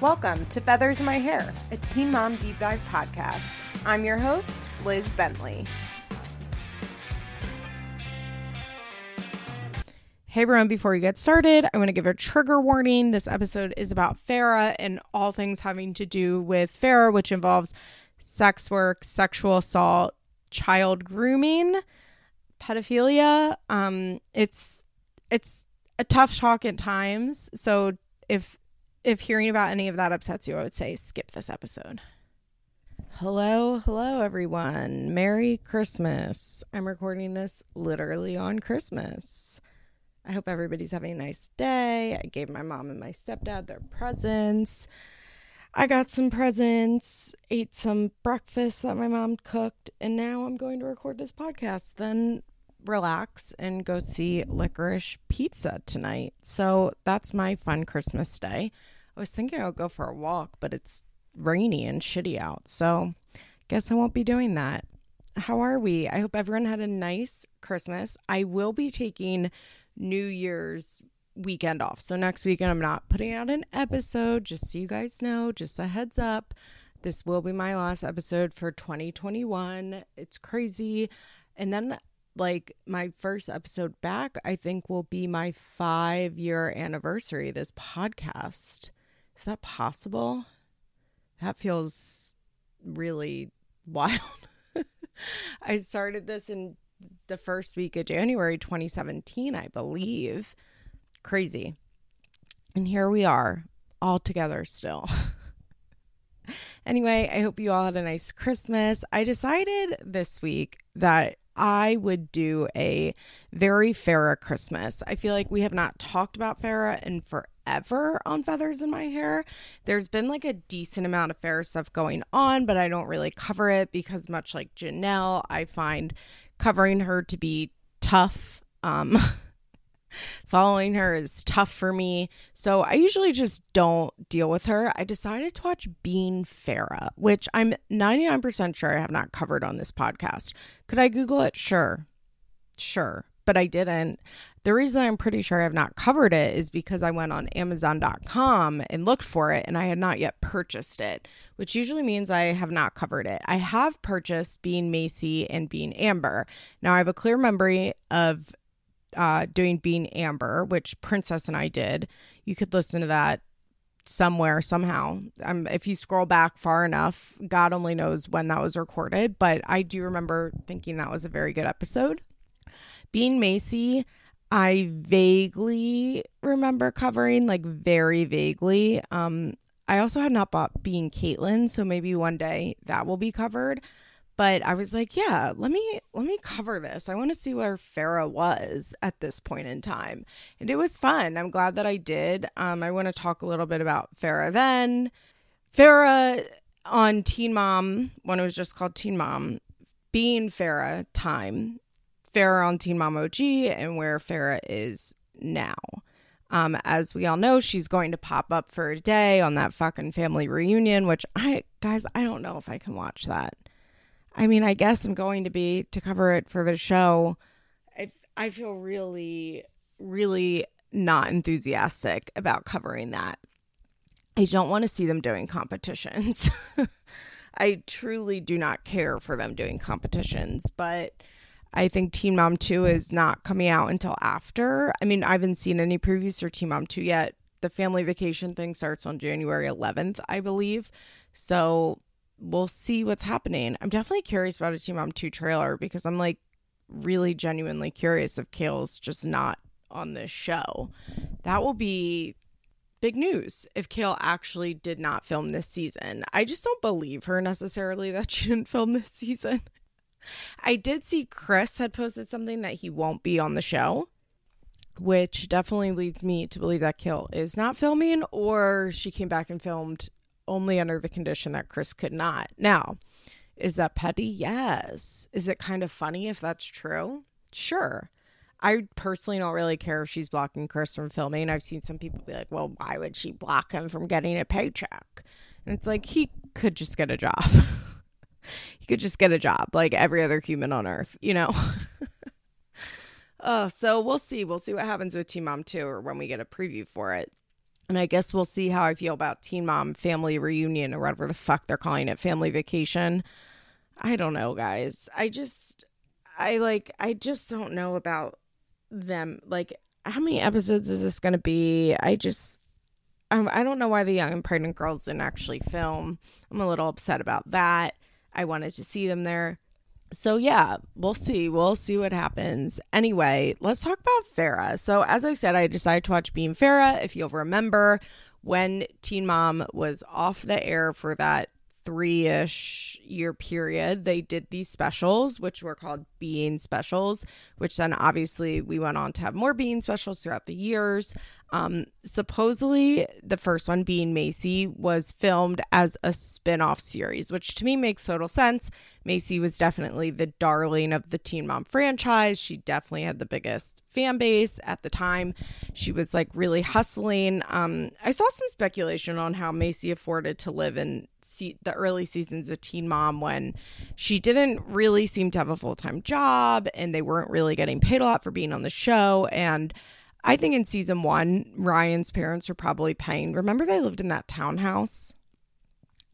Welcome to Feathers in My Hair, a Teen Mom Deep Dive podcast. I'm your host, Liz Bentley. Hey everyone, before we get started, I want to give a trigger warning. This episode is about Farrah and all things having to do with Farrah, which involves sex work, sexual assault, child grooming, pedophilia. Um, it's it's a tough talk at times. So if if hearing about any of that upsets you, I would say skip this episode. Hello, hello everyone. Merry Christmas. I'm recording this literally on Christmas. I hope everybody's having a nice day. I gave my mom and my stepdad their presents. I got some presents, ate some breakfast that my mom cooked, and now I'm going to record this podcast. Then relax and go see licorice pizza tonight. So that's my fun Christmas day. I was thinking I'll go for a walk, but it's rainy and shitty out. So guess I won't be doing that. How are we? I hope everyone had a nice Christmas. I will be taking New Year's weekend off. So next weekend, I'm not putting out an episode, just so you guys know, just a heads up. This will be my last episode for 2021. It's crazy. And then, like, my first episode back, I think will be my five year anniversary, this podcast. Is that possible? That feels really wild. I started this in the first week of January 2017, I believe. Crazy. And here we are, all together still. anyway, I hope you all had a nice Christmas. I decided this week that I would do a very Farrah Christmas. I feel like we have not talked about Farrah in forever on Feathers in My Hair. There's been like a decent amount of Farrah stuff going on, but I don't really cover it because, much like Janelle, I find covering her to be tough. Um, following her is tough for me. So I usually just don't deal with her. I decided to watch Being Farrah, which I'm 99% sure I have not covered on this podcast. Could I Google it? Sure. Sure. But I didn't. The reason I'm pretty sure I have not covered it is because I went on Amazon.com and looked for it and I had not yet purchased it, which usually means I have not covered it. I have purchased Being Macy and Being Amber. Now I have a clear memory of uh, doing Being Amber, which Princess and I did. You could listen to that somewhere somehow. Um, if you scroll back far enough, God only knows when that was recorded, but I do remember thinking that was a very good episode. Being Macy, I vaguely remember covering, like very vaguely. Um, I also had not bought Being Catelynn, so maybe one day that will be covered. But I was like, yeah, let me let me cover this. I want to see where Farrah was at this point in time, and it was fun. I'm glad that I did. Um, I want to talk a little bit about Farrah then. Farrah on Teen Mom when it was just called Teen Mom, being Farrah time Farrah on Teen Mom OG and where Farrah is now. Um, as we all know, she's going to pop up for a day on that fucking family reunion, which I, guys, I don't know if I can watch that. I mean, I guess I'm going to be to cover it for the show. I, I feel really, really not enthusiastic about covering that. I don't want to see them doing competitions. I truly do not care for them doing competitions, but I think Teen Mom 2 is not coming out until after. I mean, I haven't seen any previews for Teen Mom 2 yet. The family vacation thing starts on January 11th, I believe. So we'll see what's happening. I'm definitely curious about a Teen Mom 2 trailer because I'm like really genuinely curious if Kail's just not on this show. That will be big news if Kail actually did not film this season. I just don't believe her necessarily that she didn't film this season. I did see Chris had posted something that he won't be on the show, which definitely leads me to believe that Kail is not filming or she came back and filmed only under the condition that Chris could not. Now, is that petty? Yes. Is it kind of funny if that's true? Sure. I personally don't really care if she's blocking Chris from filming. I've seen some people be like, well, why would she block him from getting a paycheck? And it's like, he could just get a job. he could just get a job like every other human on earth, you know? oh, so we'll see. We'll see what happens with Teen Mom 2 or when we get a preview for it. And I guess we'll see how I feel about Teen Mom Family Reunion or whatever the fuck they're calling it, Family Vacation. I don't know, guys. I just, I like, I just don't know about them. Like, how many episodes is this going to be? I just, I'm, I don't know why the Young and Pregnant Girls didn't actually film. I'm a little upset about that. I wanted to see them there. So yeah, we'll see. We'll see what happens. Anyway, let's talk about Farrah. So as I said, I decided to watch Being Farrah. If you'll remember, when Teen Mom was off the air for that three ish year period, they did these specials, which were called Being Specials, which then obviously we went on to have more Being Specials throughout the years. Um, supposedly, the first one being Macy, was filmed as a spin off series, which to me makes total sense. Macy was definitely the darling of the Teen Mom franchise. She definitely had the biggest fan base at the time. She was like really hustling. Um, I saw some speculation on how Macy afforded to live in see the early seasons of Teen Mom when she didn't really seem to have a full time job and they weren't really getting paid a lot for being on the show. And I think in season one, Ryan's parents were probably paying. Remember, they lived in that townhouse?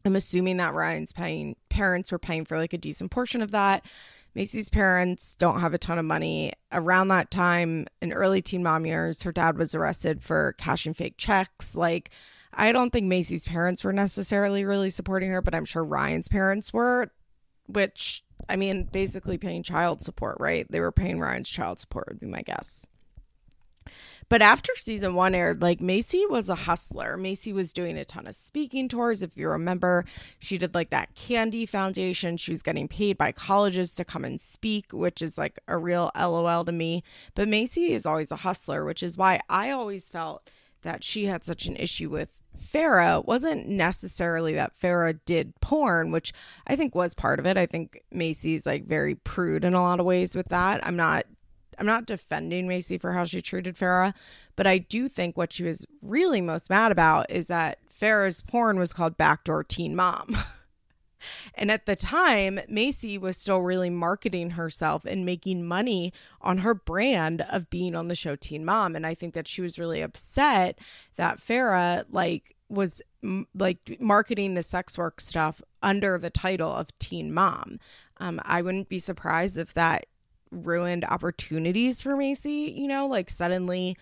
I'm assuming that Ryan's paying parents were paying for like a decent portion of that. Macy's parents don't have a ton of money. Around that time, in early teen mom years, her dad was arrested for cashing fake checks. Like, I don't think Macy's parents were necessarily really supporting her, but I'm sure Ryan's parents were, which, I mean, basically paying child support, right? They were paying Ryan's child support, would be my guess. But after season one aired, like Macy was a hustler. Macy was doing a ton of speaking tours. If you remember, she did like that Candy Foundation. She was getting paid by colleges to come and speak, which is like a real LOL to me. But Macy is always a hustler, which is why I always felt that she had such an issue with Farrah wasn't necessarily that Farrah did porn, which I think was part of it. I think Macy's like very prude in a lot of ways with that. I'm not I'm not defending Macy for how she treated Farrah, but I do think what she was really most mad about is that Farrah's porn was called Backdoor Teen Mom. and at the time, Macy was still really marketing herself and making money on her brand of being on the show Teen Mom. And I think that she was really upset that Farrah, like, was like marketing the sex work stuff under the title of Teen Mom. Um, I wouldn't be surprised if that ruined opportunities for Macy, you know, like suddenly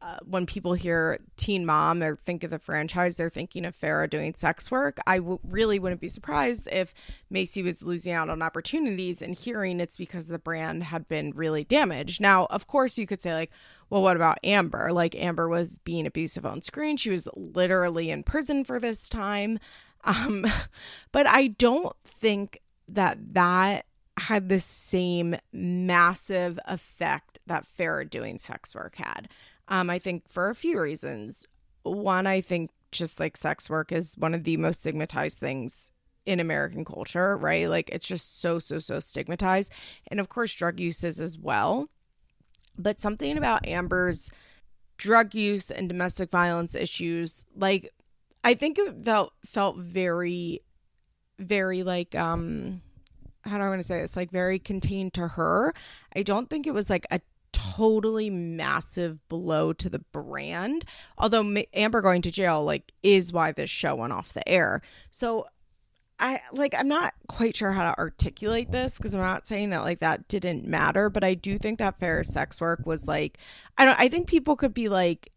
uh, when people hear teen mom or think of the franchise, they're thinking of Farrah doing sex work. I w- really wouldn't be surprised if Macy was losing out on opportunities and hearing it's because the brand had been really damaged. Now, of course, you could say, like, well, what about Amber? Like, Amber was being abusive on screen. She was literally in prison for this time. Um, but I don't think that that had the same massive effect that Farrah doing sex work had. Um, I think for a few reasons. One, I think just like sex work is one of the most stigmatized things in American culture, right? Like it's just so, so, so stigmatized. And of course, drug use is as well. But something about Amber's drug use and domestic violence issues, like I think it felt felt very, very like um how do I want to say this? Like very contained to her. I don't think it was like a totally massive blow to the brand. Although Amber going to jail like is why this show went off the air. So I like I'm not quite sure how to articulate this because I'm not saying that like that didn't matter, but I do think that fair sex work was like I don't I think people could be like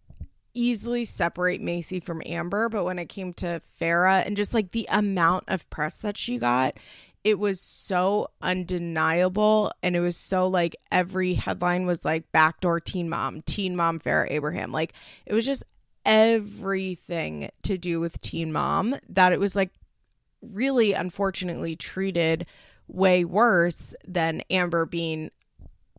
easily separate Macy from Amber, but when it came to Farrah and just like the amount of press that she got, it was so undeniable and it was so like every headline was like backdoor teen mom teen mom farrah abraham. Like it was just everything to do with teen mom that it was like really unfortunately treated way worse than amber being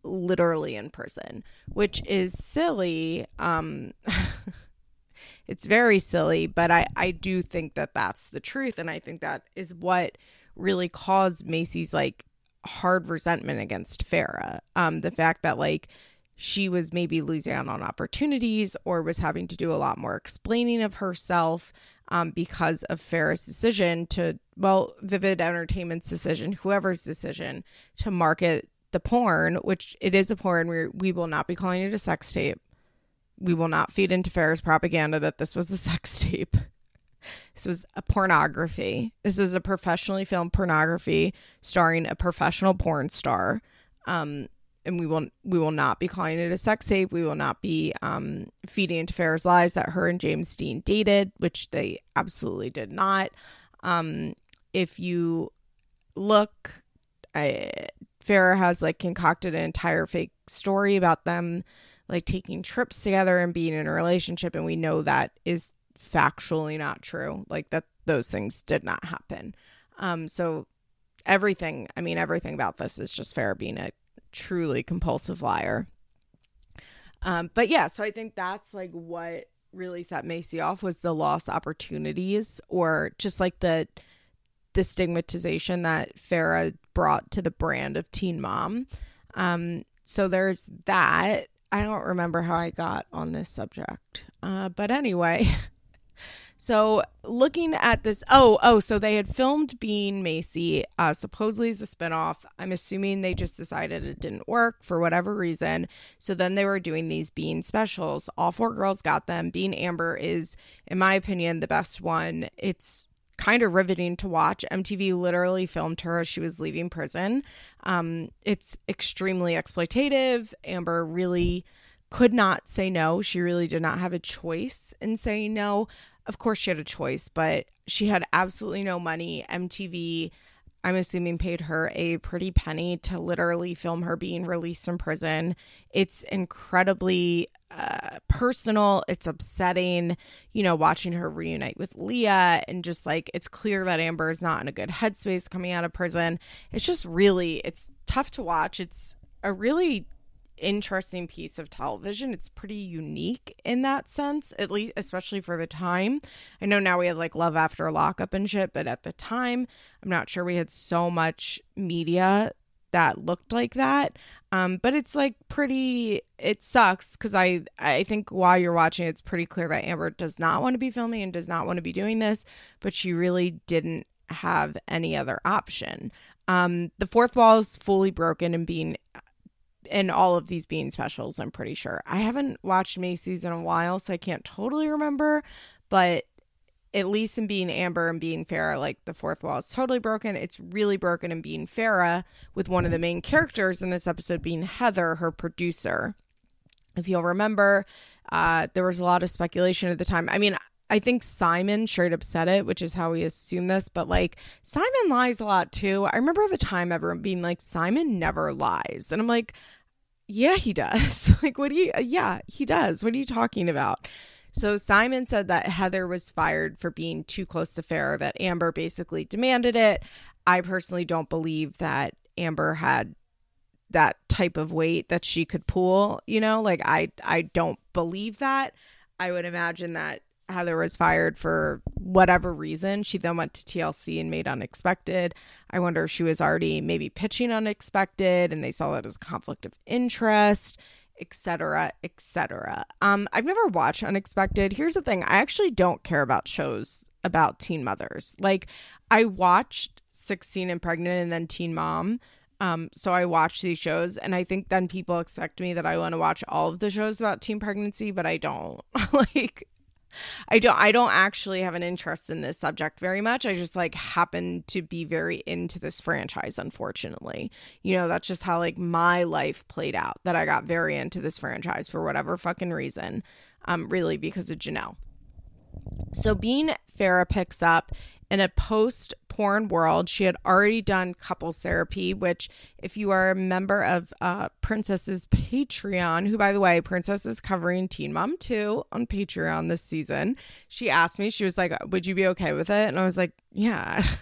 literally in prison which is silly. Um it's very silly but i i do think that that's the truth and i think that is what really caused Macy's like hard resentment against Farrah. Um, the fact that like she was maybe losing out on opportunities or was having to do a lot more explaining of herself um, because of Farrah's decision to, well, Vivid Entertainment's decision, whoever's decision to market the porn, which it is a porn. We we will not be calling it a sex tape. we will not feed into Farrah's propaganda that this was a sex tape. This was a pornography. This was a professionally filmed pornography starring a professional porn star. Um, and we will we will not be calling it a sex tape. We will not be um, feeding into Farrah's lies that her and James Dean dated, which they absolutely did not. Um, if you look, I, Farrah has like concocted an entire fake story about them like taking trips together and being in a relationship, and we know that is factually not true. Like that, those things did not happen. Um, so everything, I mean, everything about this is just Farrah being a truly compulsive liar. Um, but yeah, so I think that's like what really set Macy off was the lost opportunities or just like the the stigmatization that Farrah brought to the brand of teen mom. Um, so there's that. I don't remember how I got on this subject. Uh, but anyway, So looking at this, oh, oh, so they had filmed Being Macy, uh, supposedly as a spinoff. I'm assuming they just decided it didn't work for whatever reason. So then they were doing these Being specials. All four girls got them. Being Amber is, in my opinion, the best one. It's kind of riveting to watch. MTV literally filmed her as she was leaving prison. Um, it's extremely exploitative. Amber really could not say no. She really did not have a choice in saying no of course she had a choice, but she had absolutely no money. MTV, I'm assuming, paid her a pretty penny to literally film her being released from prison. It's incredibly uh, personal. It's upsetting, you know, watching her reunite with Leah and just like it's clear that Amber is not in a good headspace coming out of prison. It's just really, it's tough to watch. It's a really interesting piece of television. It's pretty unique in that sense, at least especially for the time. I know now we have like Love After Lockup and shit, but at the time, I'm not sure we had so much media that looked like that. Um, but it's like pretty. It sucks because I I think while you're watching, it's pretty clear that Amber does not want to be filming and does not want to be doing this, but she really didn't have any other option. Um, the fourth wall is fully broken and being in all of these being specials, I'm pretty sure. I haven't watched Macy's in a while, so I can't totally remember, but at least in being Amber and being Farrah, like the fourth wall is totally broken. It's really broken in being Farrah, with one of the main characters in this episode being Heather, her producer. If you'll remember, uh, there was a lot of speculation at the time. I mean, I think Simon straight up said it, which is how we assume this, but like Simon lies a lot too. I remember the time everyone being like, Simon never lies. And I'm like, yeah, he does. like, what do you, yeah, he does. What are you talking about? So Simon said that Heather was fired for being too close to Farrah, that Amber basically demanded it. I personally don't believe that Amber had that type of weight that she could pull, you know? Like I I don't believe that. I would imagine that Heather was fired for whatever reason. She then went to TLC and made Unexpected. I wonder if she was already maybe pitching Unexpected and they saw that as a conflict of interest, etc., etc. Um, I've never watched Unexpected. Here's the thing: I actually don't care about shows about teen mothers. Like, I watched 16 and Pregnant and then Teen Mom. Um, so I watch these shows, and I think then people expect me that I want to watch all of the shows about teen pregnancy, but I don't. like, I don't I don't actually have an interest in this subject very much. I just like happen to be very into this franchise unfortunately. You know, that's just how like my life played out that I got very into this franchise for whatever fucking reason. Um really because of Janelle. So Being Farrah picks up in a post porn world. She had already done couples therapy, which, if you are a member of uh, Princess's Patreon, who, by the way, Princess is covering Teen Mom 2 on Patreon this season, she asked me, she was like, Would you be okay with it? And I was like, Yeah.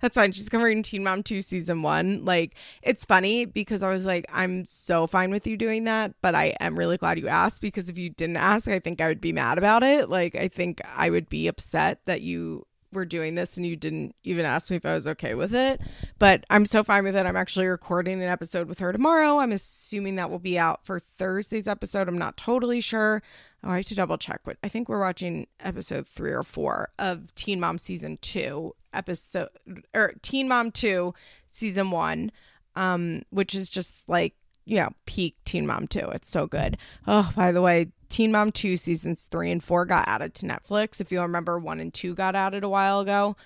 That's fine. She's covering Teen Mom 2 season 1. Like it's funny because I was like I'm so fine with you doing that, but I am really glad you asked because if you didn't ask, I think I would be mad about it. Like I think I would be upset that you we're doing this and you didn't even ask me if I was okay with it. But I'm so fine with it. I'm actually recording an episode with her tomorrow. I'm assuming that will be out for Thursday's episode. I'm not totally sure. I have to double check, but I think we're watching episode three or four of Teen Mom season two, episode or Teen Mom two, season one, um, which is just like you know, peak Teen Mom 2. It's so good. Oh, by the way, Teen Mom 2 seasons 3 and 4 got added to Netflix. If you remember, 1 and 2 got added a while ago.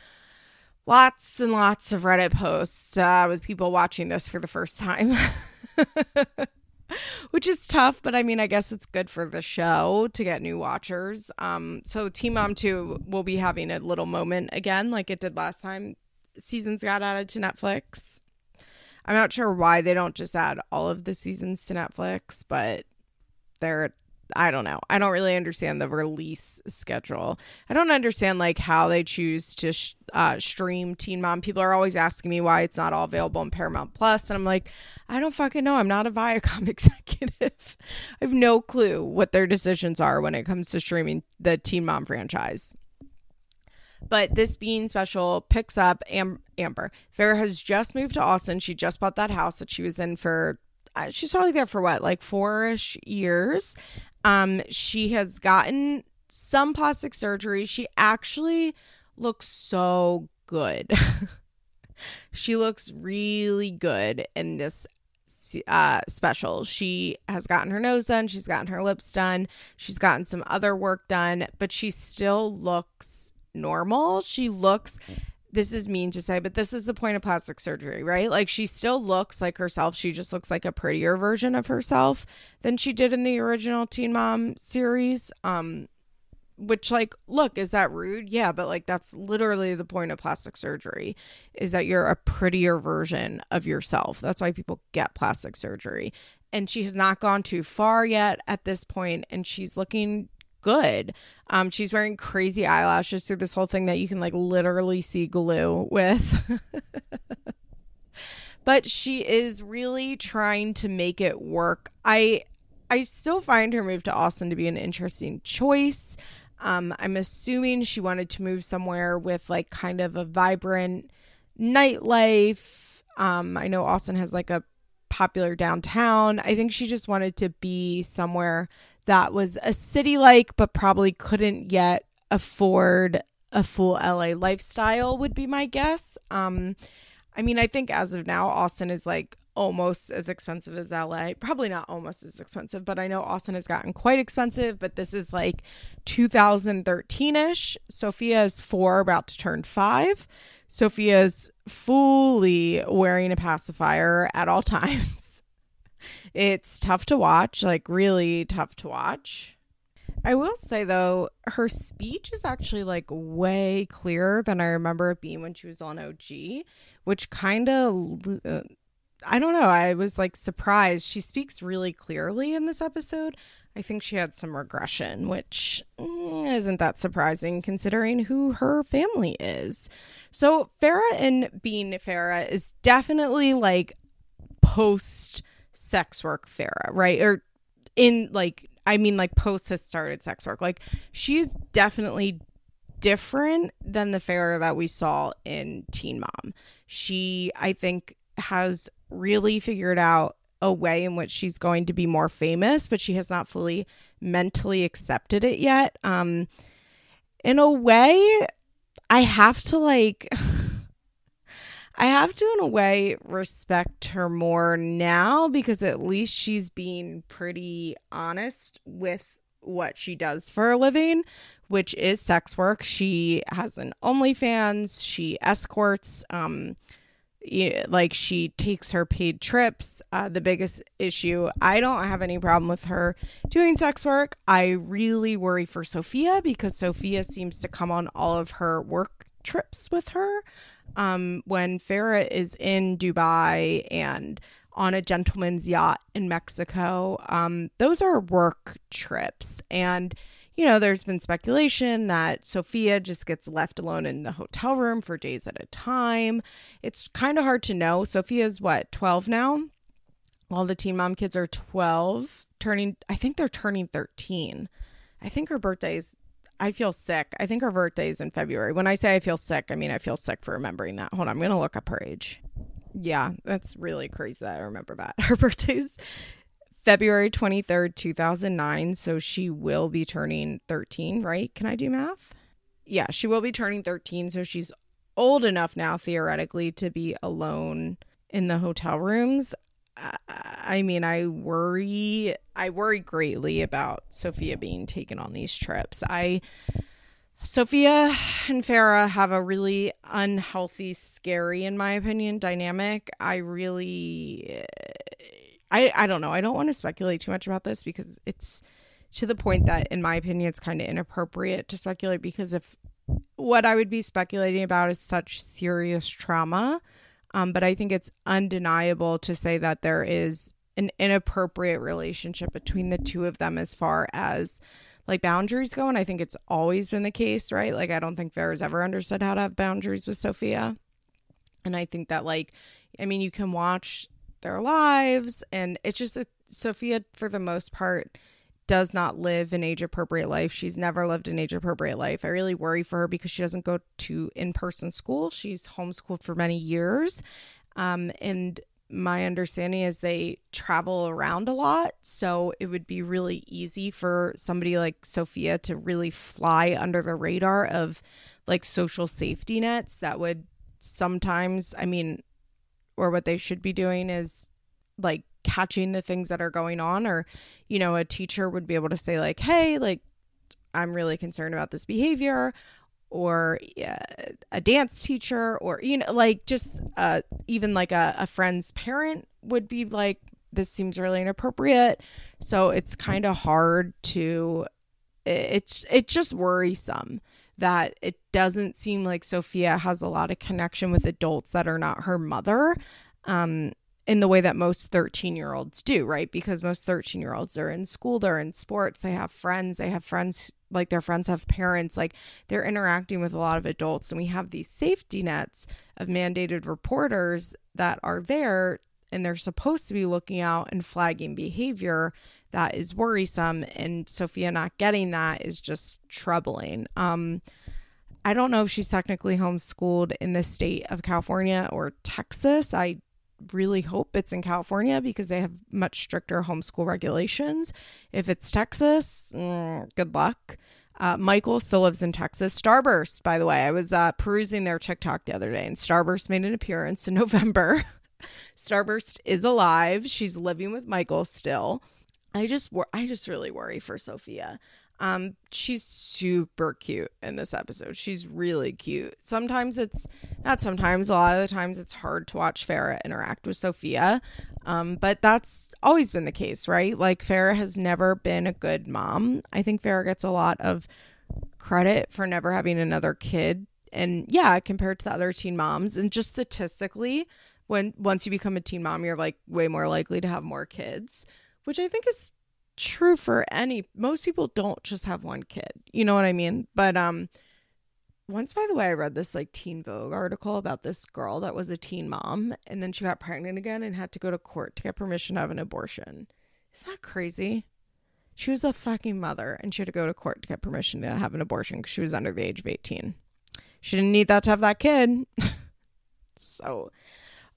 Lots and lots of Reddit posts uh, with people watching this for the first time. Which is tough, but I mean, I guess it's good for the show to get new watchers. Um, so Teen Mom 2 will be having a little moment again, like it did last time seasons got added to Netflix. I'm not sure why they don't just add all of the seasons to Netflix, but they're I don't know. I don't really understand the release schedule. I don't understand like how they choose to sh- uh, stream Teen Mom. People are always asking me why it's not all available on Paramount Plus, and I'm like, I don't fucking know. I'm not a Viacom executive. I have no clue what their decisions are when it comes to streaming the Teen Mom franchise. But this being special picks up Am- Amber. Farrah has just moved to Austin. She just bought that house that she was in for. Uh, she's probably there for what, like four-ish years. Um, she has gotten some plastic surgery. She actually looks so good. she looks really good in this uh, special. She has gotten her nose done, she's gotten her lips done, she's gotten some other work done, but she still looks normal. She looks this is mean to say, but this is the point of plastic surgery, right? Like she still looks like herself. She just looks like a prettier version of herself than she did in the original Teen Mom series. Um which like look, is that rude? Yeah, but like that's literally the point of plastic surgery is that you're a prettier version of yourself. That's why people get plastic surgery. And she has not gone too far yet at this point and she's looking good. Um, she's wearing crazy eyelashes through this whole thing that you can like literally see glue with. but she is really trying to make it work. I I still find her move to Austin to be an interesting choice. Um, I'm assuming she wanted to move somewhere with like kind of a vibrant nightlife. Um, I know Austin has like a popular downtown. I think she just wanted to be somewhere that was a city like, but probably couldn't yet afford a full LA lifestyle, would be my guess. Um, I mean, I think as of now, Austin is like almost as expensive as LA. Probably not almost as expensive, but I know Austin has gotten quite expensive. But this is like 2013 ish. Sophia is four, about to turn five. Sophia's fully wearing a pacifier at all times. It's tough to watch, like really tough to watch. I will say though, her speech is actually like way clearer than I remember it being when she was on OG, which kind of uh, I don't know, I was like surprised. She speaks really clearly in this episode. I think she had some regression, which mm, isn't that surprising considering who her family is. So, Farrah and Being Farrah is definitely like post sex work Farrah, right? Or in like I mean like post has started sex work. Like she's definitely different than the Farrah that we saw in Teen Mom. She I think has really figured out a way in which she's going to be more famous, but she has not fully mentally accepted it yet. Um in a way I have to like I have to, in a way, respect her more now because at least she's being pretty honest with what she does for a living, which is sex work. She has an OnlyFans, she escorts, um, like she takes her paid trips. Uh, the biggest issue, I don't have any problem with her doing sex work. I really worry for Sophia because Sophia seems to come on all of her work trips with her um, when Farrah is in Dubai and on a gentleman's yacht in Mexico. Um, those are work trips. And, you know, there's been speculation that Sophia just gets left alone in the hotel room for days at a time. It's kind of hard to know. Sophia's what, 12 now? All the Teen Mom kids are 12, turning, I think they're turning 13. I think her birthday's I feel sick. I think her birthday is in February. When I say I feel sick, I mean I feel sick for remembering that. Hold on, I'm gonna look up her age. Yeah, that's really crazy that I remember that. Her birthday's February 23rd, 2009. So she will be turning 13, right? Can I do math? Yeah, she will be turning 13. So she's old enough now, theoretically, to be alone in the hotel rooms. I mean, I worry I worry greatly about Sophia being taken on these trips. I Sophia and Farrah have a really unhealthy, scary, in my opinion, dynamic. I really, I, I don't know. I don't want to speculate too much about this because it's to the point that, in my opinion, it's kind of inappropriate to speculate because if what I would be speculating about is such serious trauma, um, but I think it's undeniable to say that there is an inappropriate relationship between the two of them as far as like boundaries go. And I think it's always been the case, right? Like, I don't think Farrah's ever understood how to have boundaries with Sophia. And I think that, like, I mean, you can watch their lives, and it's just a, Sophia, for the most part, does not live an age appropriate life. She's never lived an age appropriate life. I really worry for her because she doesn't go to in person school. She's homeschooled for many years. Um, and my understanding is they travel around a lot. So it would be really easy for somebody like Sophia to really fly under the radar of like social safety nets that would sometimes, I mean, or what they should be doing is like catching the things that are going on or you know a teacher would be able to say like hey like i'm really concerned about this behavior or a dance teacher or you know like just uh, even like a, a friend's parent would be like this seems really inappropriate. So it's kind of hard to it's it's just worrisome that it doesn't seem like sophia has a lot of connection with adults that are not her mother. Um in the way that most 13 year olds do, right? Because most 13 year olds are in school, they're in sports, they have friends, they have friends, like their friends have parents, like they're interacting with a lot of adults. And we have these safety nets of mandated reporters that are there and they're supposed to be looking out and flagging behavior that is worrisome. And Sophia not getting that is just troubling. Um, I don't know if she's technically homeschooled in the state of California or Texas. I really hope it's in California because they have much stricter homeschool regulations. If it's Texas, mm, good luck. Uh, Michael still lives in Texas. Starburst, by the way, I was uh, perusing their TikTok the other day, and Starburst made an appearance in November. Starburst is alive. She's living with Michael still. I just, I just really worry for Sophia. Um, she's super cute in this episode. She's really cute. Sometimes it's not sometimes, a lot of the times it's hard to watch Farrah interact with Sophia. Um, but that's always been the case, right? Like Farrah has never been a good mom. I think Farrah gets a lot of credit for never having another kid. And yeah, compared to the other teen moms, and just statistically, when once you become a teen mom, you're like way more likely to have more kids, which I think is true for any most people don't just have one kid you know what i mean? But um once by the way i read this like teen vogue article about this girl that was a teen mom and then she got pregnant again and had to go to court to get permission to have an abortion. Is that crazy? She was a fucking mother and she had to go to court to get permission to have an abortion because she was under the age of 18 she didn't need that to have that kid. So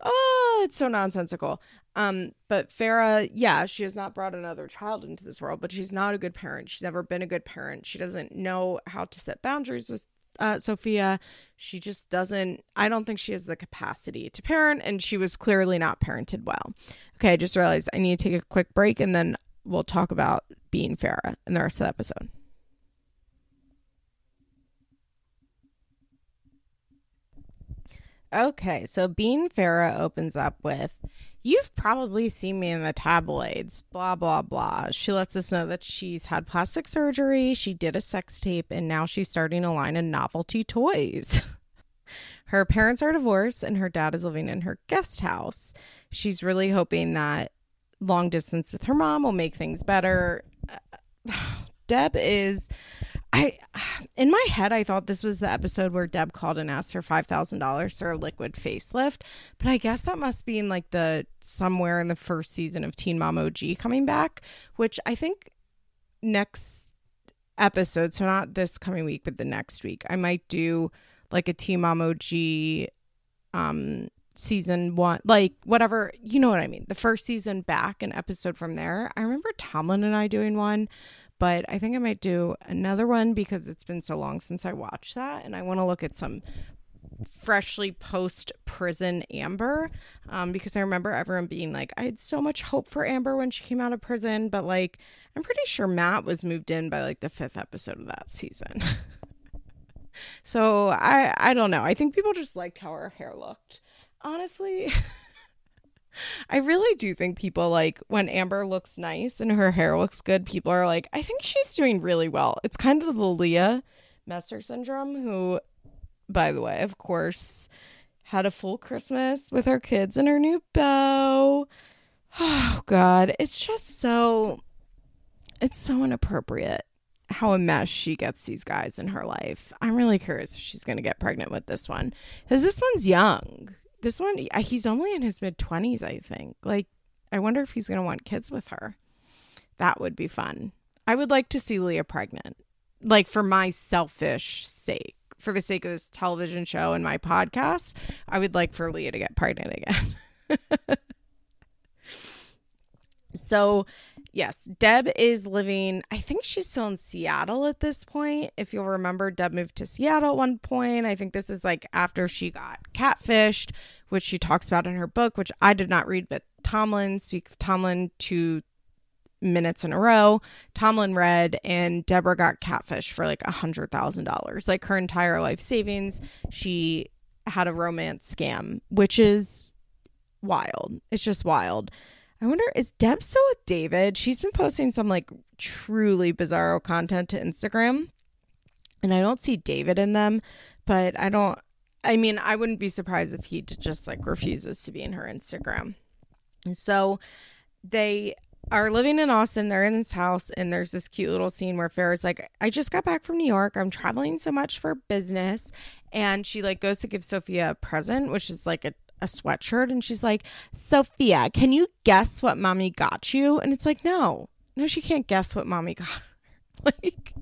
oh it's so nonsensical um, but Farrah, yeah, she has not brought another child into this world, but she's not a good parent. She's never been a good parent. She doesn't know how to set boundaries with uh, Sophia. She just doesn't, I don't think she has the capacity to parent, and she was clearly not parented well. Okay, I just realized I need to take a quick break and then we'll talk about being Farrah in the rest of the episode. Okay, so Being Farrah opens up with You've probably seen me in the tabloids, blah, blah, blah. She lets us know that she's had plastic surgery, she did a sex tape, and now she's starting a line of novelty toys. her parents are divorced, and her dad is living in her guest house. She's really hoping that long distance with her mom will make things better. Deb is I in my head I thought this was the episode where Deb called and asked for five thousand dollars for a liquid facelift, but I guess that must be in like the somewhere in the first season of Teen Mom OG coming back, which I think next episode, so not this coming week, but the next week, I might do like a Teen Mom OG um season one like whatever you know what i mean the first season back an episode from there. I remember tomlin and i doing one but I think I might do another one because it's been so long since I watched that and I want to look at some freshly post prison Amber um, because I remember everyone being like, I had so much hope for Amber when she came out of prison, but like, I'm pretty sure Matt was moved in by like the fifth episode of that season. so I I don't know. I think people just liked how her hair looked. Honestly. I really do think people like when Amber looks nice and her hair looks good, people are like, I think she's doing really well. It's kind of the Leah Messer syndrome, who, by the way, of course, had a full Christmas with her kids and her new beau. Oh, God. It's just so, it's so inappropriate how a mess she gets these guys in her life. I'm really curious if she's going to get pregnant with this one because this one's young. This one, he's only in his mid 20s, I think. Like, I wonder if he's going to want kids with her. That would be fun. I would like to see Leah pregnant, like for my selfish sake, for the sake of this television show and my podcast. I would like for Leah to get pregnant again. so yes, Deb is living, I think she's still in Seattle at this point. If you'll remember, Deb moved to Seattle at one point. I think this is like after she got catfished, which she talks about in her book, which I did not read, but Tomlin, speak of Tomlin two minutes in a row. Tomlin read, and Deborah got catfished for like a hundred thousand dollars, like her entire life savings. She had a romance scam, which is wild. It's just wild. I wonder, is Deb still with David? She's been posting some like truly bizarro content to Instagram. And I don't see David in them, but I don't, I mean, I wouldn't be surprised if he just like refuses to be in her Instagram. so they are living in Austin. They're in this house, and there's this cute little scene where Farrah's like, I just got back from New York. I'm traveling so much for business. And she like goes to give Sophia a present, which is like a a sweatshirt and she's like, Sophia, can you guess what mommy got you? And it's like, no, no, she can't guess what mommy got. like,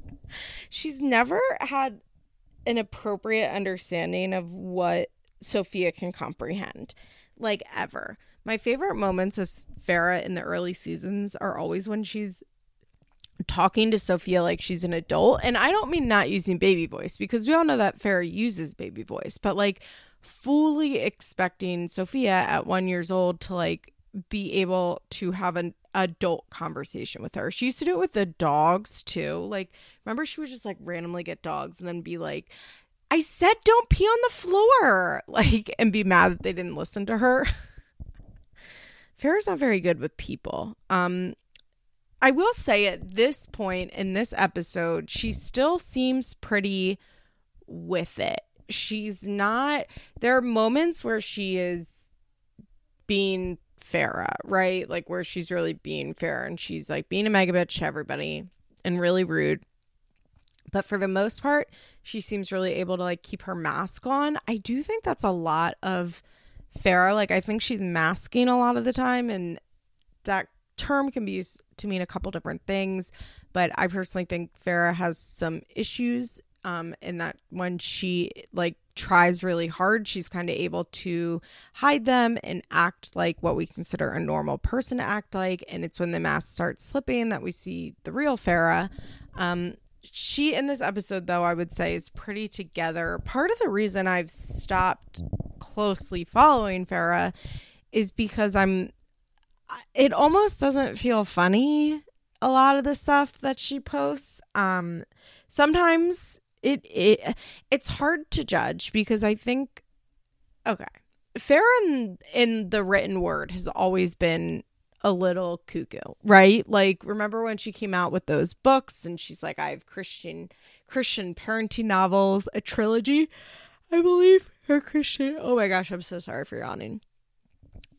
she's never had an appropriate understanding of what Sophia can comprehend, like, ever. My favorite moments of Farrah in the early seasons are always when she's talking to Sophia like she's an adult. And I don't mean not using baby voice because we all know that Farrah uses baby voice, but like fully expecting Sophia at one years old to like be able to have an adult conversation with her. She used to do it with the dogs too. Like, remember she would just like randomly get dogs and then be like, I said don't pee on the floor. Like, and be mad that they didn't listen to her. Farrah's not very good with people. Um, I will say at this point in this episode, she still seems pretty with it she's not there are moments where she is being Farrah, right? Like where she's really being fair and she's like being a mega bitch to everybody and really rude. But for the most part, she seems really able to like keep her mask on. I do think that's a lot of Farrah. Like I think she's masking a lot of the time and that term can be used to mean a couple different things. But I personally think Farrah has some issues um in that when she like tries really hard she's kind of able to hide them and act like what we consider a normal person to act like. And it's when the mask starts slipping that we see the real Farrah um she in this episode though i would say is pretty together. Part of the reason i've stopped closely following farrah is because i'm it almost doesn't feel funny a lot of the stuff that she posts. Um sometimes it it it's hard to judge because I think okay. Farrah in, in the written word has always been a little cuckoo, right? Like remember when she came out with those books and she's like I have Christian Christian parenting novels, a trilogy, I believe. Her Christian Oh my gosh, I'm so sorry for yawning.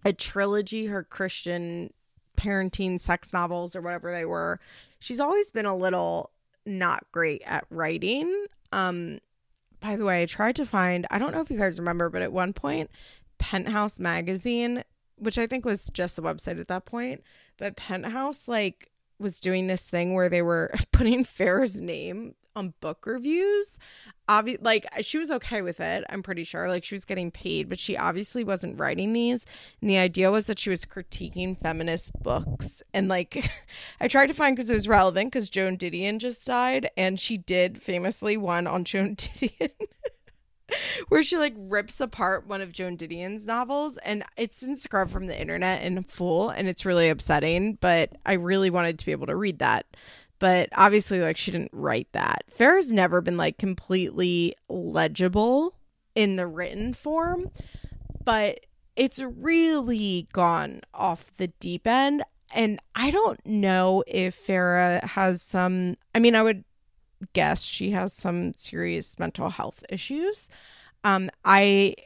A trilogy, her Christian parenting sex novels or whatever they were. She's always been a little not great at writing. Um, by the way, I tried to find, I don't know if you guys remember, but at one point, Penthouse Magazine, which I think was just the website at that point, but Penthouse, like, was doing this thing where they were putting Farrah's name on book reviews. Obvi- like she was okay with it, I'm pretty sure. Like she was getting paid, but she obviously wasn't writing these. And the idea was that she was critiquing feminist books. And like I tried to find because it was relevant because Joan Didion just died, and she did famously one on Joan Didion. where she like rips apart one of Joan Didion's novels and it's been scrubbed from the internet in full and it's really upsetting, but I really wanted to be able to read that. But obviously like she didn't write that. Farrah's never been like completely legible in the written form, but it's really gone off the deep end and I don't know if Farrah has some I mean I would guess she has some serious mental health issues. Um, I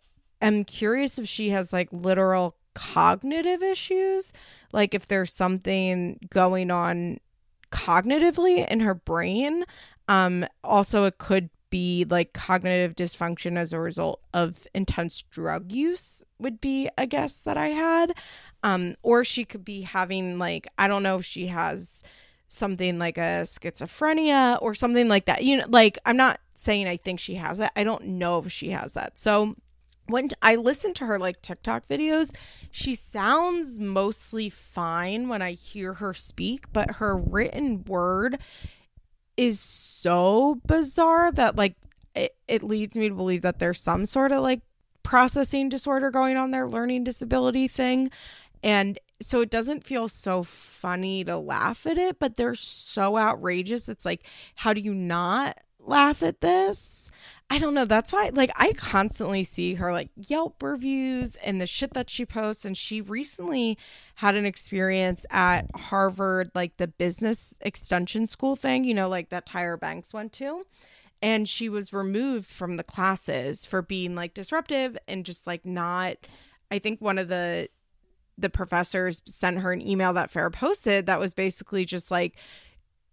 am curious if she has like literal cognitive issues, like if there's something going on cognitively in her brain. Um, also, it could be like cognitive dysfunction as a result of intense drug use, would be a guess that I had. Um, or she could be having like, I don't know if she has something like a schizophrenia or something like that. You know, like I'm not saying I think she has it. I don't know if she has that. So when I listen to her like TikTok videos, she sounds mostly fine when I hear her speak, but her written word is so bizarre that like it, it leads me to believe that there's some sort of like processing disorder going on there, learning disability thing. And so it doesn't feel so funny to laugh at it, but they're so outrageous. It's like, how do you not laugh at this? I don't know. That's why, like, I constantly see her like Yelp reviews and the shit that she posts. And she recently had an experience at Harvard, like the business extension school thing, you know, like that Tyra Banks went to. And she was removed from the classes for being like disruptive and just like not. I think one of the the professors sent her an email that Farrah posted that was basically just like,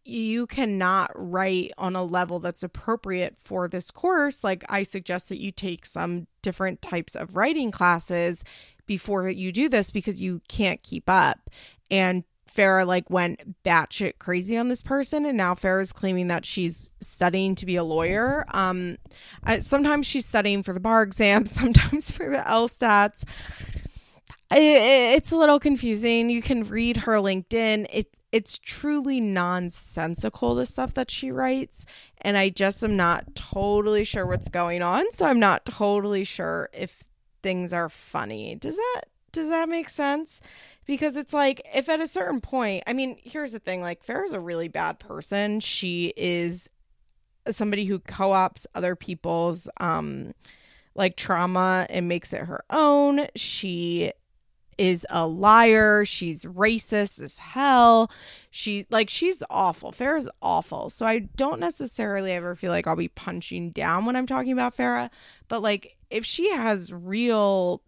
you cannot write on a level that's appropriate for this course. Like, I suggest that you take some different types of writing classes before you do this because you can't keep up. And Farrah like went batshit crazy on this person, and now Farrah's claiming that she's studying to be a lawyer. Um, sometimes she's studying for the bar exam, sometimes for the LSATs it's a little confusing. You can read her LinkedIn. It it's truly nonsensical the stuff that she writes and I just am not totally sure what's going on. So I'm not totally sure if things are funny. Does that does that make sense? Because it's like if at a certain point, I mean, here's the thing, like Farrah's a really bad person. She is somebody who co-ops other people's um like trauma and makes it her own. She is a liar. She's racist as hell. She like she's awful. Farrah's awful. So I don't necessarily ever feel like I'll be punching down when I'm talking about Farrah, but like if she has real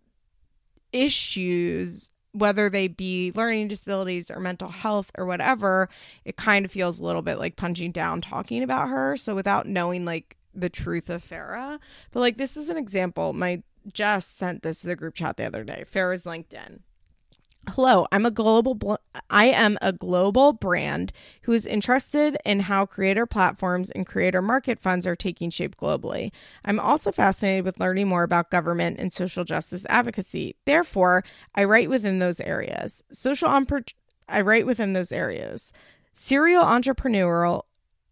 issues whether they be learning disabilities or mental health or whatever, it kind of feels a little bit like punching down talking about her. So without knowing like the truth of Farrah, but like this is an example. My just sent this to the group chat the other day. Farrah's LinkedIn. Hello, I'm a global bl- I am a global brand who is interested in how creator platforms and creator market funds are taking shape globally. I'm also fascinated with learning more about government and social justice advocacy. Therefore, I write within those areas. Social I write within those areas. Serial entrepreneurial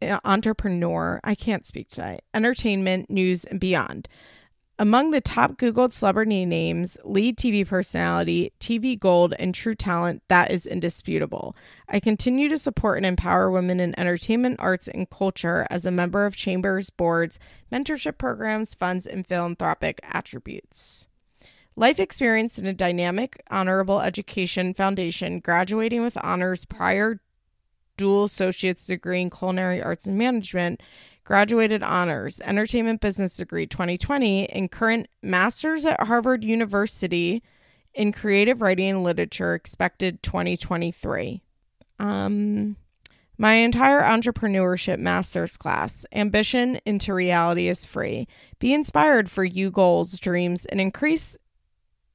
uh, entrepreneur, I can't speak today. Entertainment, news and beyond. Among the top Googled celebrity names, lead TV personality, TV gold, and true talent, that is indisputable. I continue to support and empower women in entertainment, arts, and culture as a member of chambers, boards, mentorship programs, funds, and philanthropic attributes. Life experience in a dynamic, honorable education foundation, graduating with honors prior dual associate's degree in culinary arts and management graduated honors, entertainment business degree 2020, and current master's at Harvard University in creative writing and literature expected 2023. Um, my entire entrepreneurship master's class, Ambition into Reality is free. Be inspired for you goals, dreams, and increase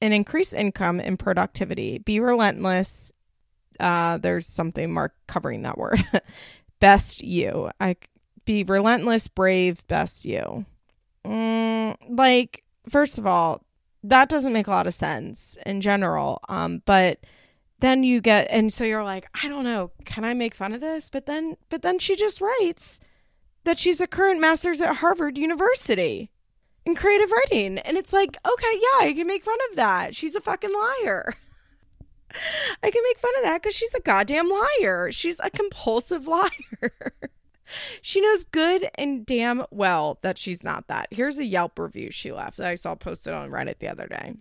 and increase income and productivity. Be relentless. Uh, there's something mark covering that word. Best you. I be relentless, brave, best you. Mm, like, first of all, that doesn't make a lot of sense in general. Um, but then you get, and so you're like, I don't know, can I make fun of this? But then, but then she just writes that she's a current master's at Harvard University. in creative writing. And it's like, okay, yeah, I can make fun of that. She's a fucking liar. I can make fun of that because she's a goddamn liar. She's a compulsive liar. She knows good and damn well that she's not that. Here's a Yelp review she left that I saw posted on Reddit the other day.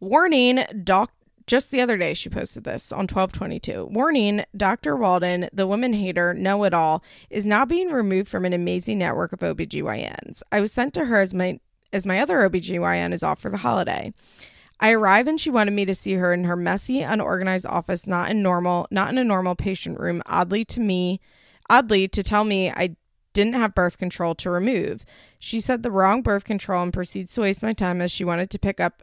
Warning, doc just the other day she posted this on 1222 warning dr walden the woman hater know-it-all is now being removed from an amazing network of obgyns i was sent to her as my as my other obgyn is off for the holiday I arrive and she wanted me to see her in her messy, unorganized office, not in normal, not in a normal patient room. Oddly to me, oddly to tell me I didn't have birth control to remove. She said the wrong birth control and proceeds to waste my time as she wanted to pick up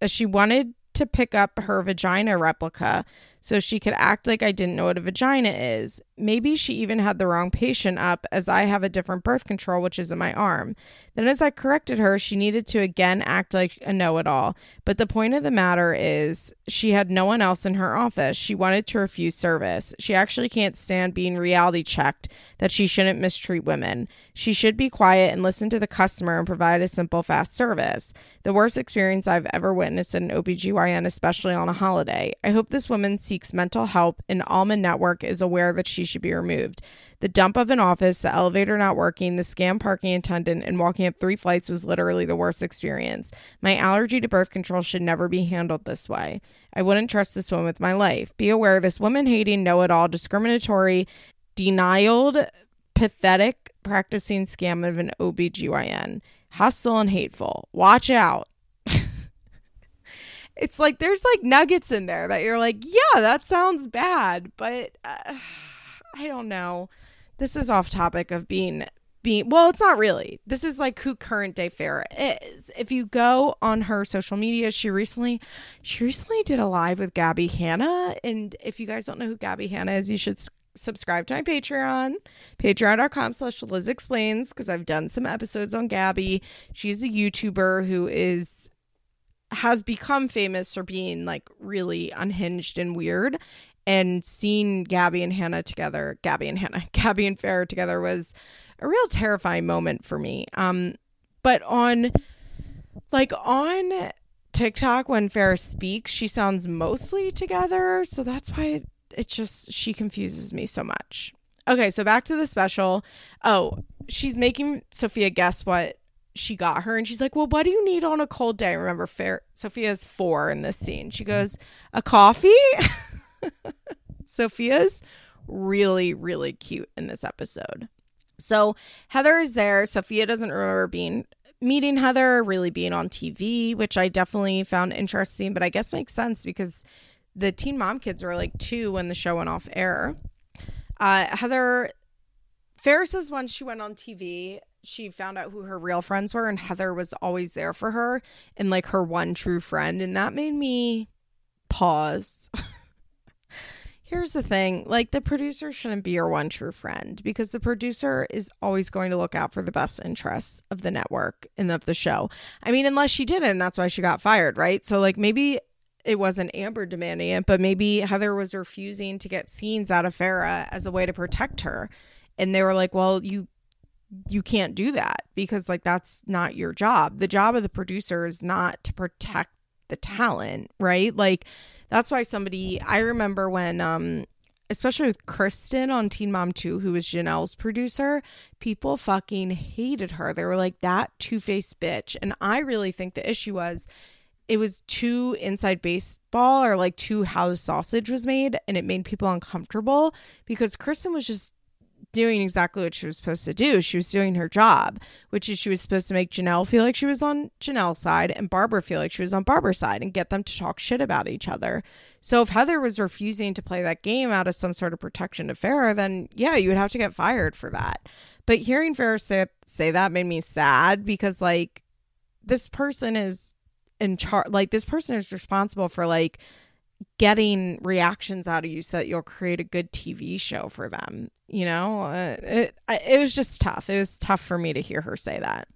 as she wanted to pick up her vagina replica so she could act like I didn't know what a vagina is. Maybe she even had the wrong patient up, as I have a different birth control, which is in my arm. Then, as I corrected her, she needed to again act like a know it all. But the point of the matter is, she had no one else in her office. She wanted to refuse service. She actually can't stand being reality checked that she shouldn't mistreat women. She should be quiet and listen to the customer and provide a simple, fast service. The worst experience I've ever witnessed in an OBGYN, especially on a holiday. I hope this woman seeks mental help and Almond Network is aware that she should be removed. The dump of an office, the elevator not working, the scam parking attendant, and walking up three flights was literally the worst experience. My allergy to birth control should never be handled this way. I wouldn't trust this woman with my life. Be aware this woman hating, know it all, discriminatory, denialed, pathetic, practicing scam of an OBGYN. Hostile and hateful. Watch out it's like there's like nuggets in there that you're like, yeah, that sounds bad, but uh, I don't know. This is off topic of being being well, it's not really. This is like who current day Farrah is. If you go on her social media, she recently she recently did a live with Gabby Hanna, and if you guys don't know who Gabby Hanna is, you should s- subscribe to my Patreon, patreon.com slash Liz Explains, because I've done some episodes on Gabby. She's a YouTuber who is has become famous for being like really unhinged and weird. And seeing Gabby and Hannah together, Gabby and Hannah, Gabby and Farrah together was a real terrifying moment for me. Um, but on like on TikTok when Farrah speaks, she sounds mostly together. So that's why it, it just she confuses me so much. Okay, so back to the special. Oh, she's making Sophia guess what she got her and she's like, Well, what do you need on a cold day? Remember, Fair Sophia's four in this scene. She goes, A coffee? Sophia's really, really cute in this episode. So Heather is there. Sophia doesn't remember being meeting Heather, really being on TV, which I definitely found interesting, but I guess makes sense because the teen mom kids were like two when the show went off air. Uh, Heather Ferris says once she went on TV, she found out who her real friends were, and Heather was always there for her and like her one true friend. And that made me pause. Here's the thing like, the producer shouldn't be your one true friend because the producer is always going to look out for the best interests of the network and of the show. I mean, unless she didn't, that's why she got fired, right? So, like, maybe it wasn't Amber demanding it, but maybe Heather was refusing to get scenes out of Farrah as a way to protect her. And they were like, well, you you can't do that because like that's not your job. The job of the producer is not to protect the talent, right? Like that's why somebody I remember when um especially with Kristen on Teen Mom 2 who was Jenelle's producer, people fucking hated her. They were like that two-faced bitch. And I really think the issue was it was too inside baseball or like too how the sausage was made and it made people uncomfortable because Kristen was just doing exactly what she was supposed to do. She was doing her job, which is she was supposed to make Jenelle feel like she was on Jenelle's side and Barbara feel like she was on Barbara's side and get them to talk shit about each other. So if Heather was refusing to play that game out of some sort of protection to Farrah, then yeah, you would have to get fired for that. But hearing Farrah say, say that made me sad because like this person is in charge like this person is responsible for like getting reactions out of you so that you'll create a good TV show for them. You know, uh, it it was just tough. It was tough for me to hear her say that.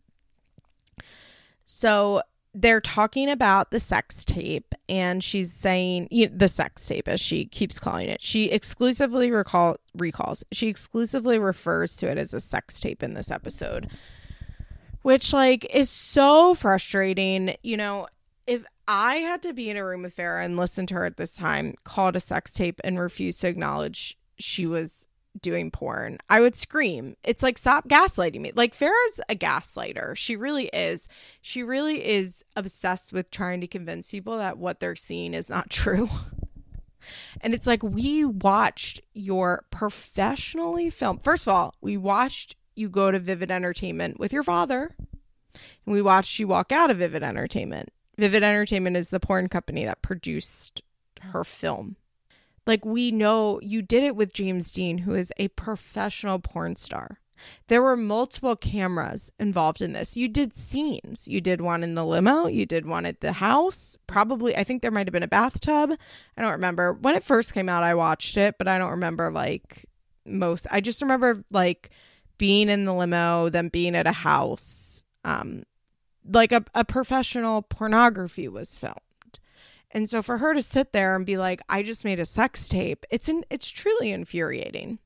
So they're talking about the sex tape, and she's saying you know, the sex tape, as she keeps calling it. She exclusively recall recalls. She exclusively refers to it as a sex tape in this episode. which like is so frustrating. You know, if I had to be in a room with Farrah and listen to her at this time, call it a sex tape and refuse to acknowledge she was doing porn, I would scream. It's like, stop gaslighting me. Like, Farrah's a gaslighter. She really is. She really is obsessed with trying to convince people that what they're seeing is not true. and it's like, we watched your professionally filmed. First of all, we watched you go to Vivid Entertainment with your father, and we watched you walk out of Vivid Entertainment. Vivid Entertainment is the porn company that produced her film. Like, we know you did it with James Deen, who is a professional porn star. There were multiple cameras involved in this. You did scenes. You did one in the limo. You did one at the house. Probably, I think there might have been a bathtub. I don't remember. When it first came out, I watched it, but I don't remember like most. I just remember like being in the limo, then being at a house. Um, like a, a professional pornography was filmed. And so for her to sit there and be like, I just made a sex tape, it's an it's truly infuriating.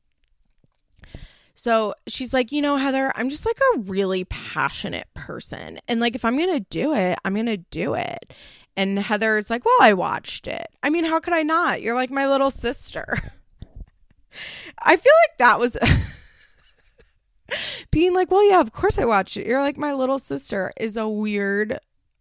So she's like, you know, Heather, I'm just like a really passionate person. And like, if I'm going to do it, I'm going to do it. And Heather's like, well, I watched it. I mean, how could I not? You're like my little sister. I feel like that was being like, well, yeah, of course I watched it. You're like my little sister is a weird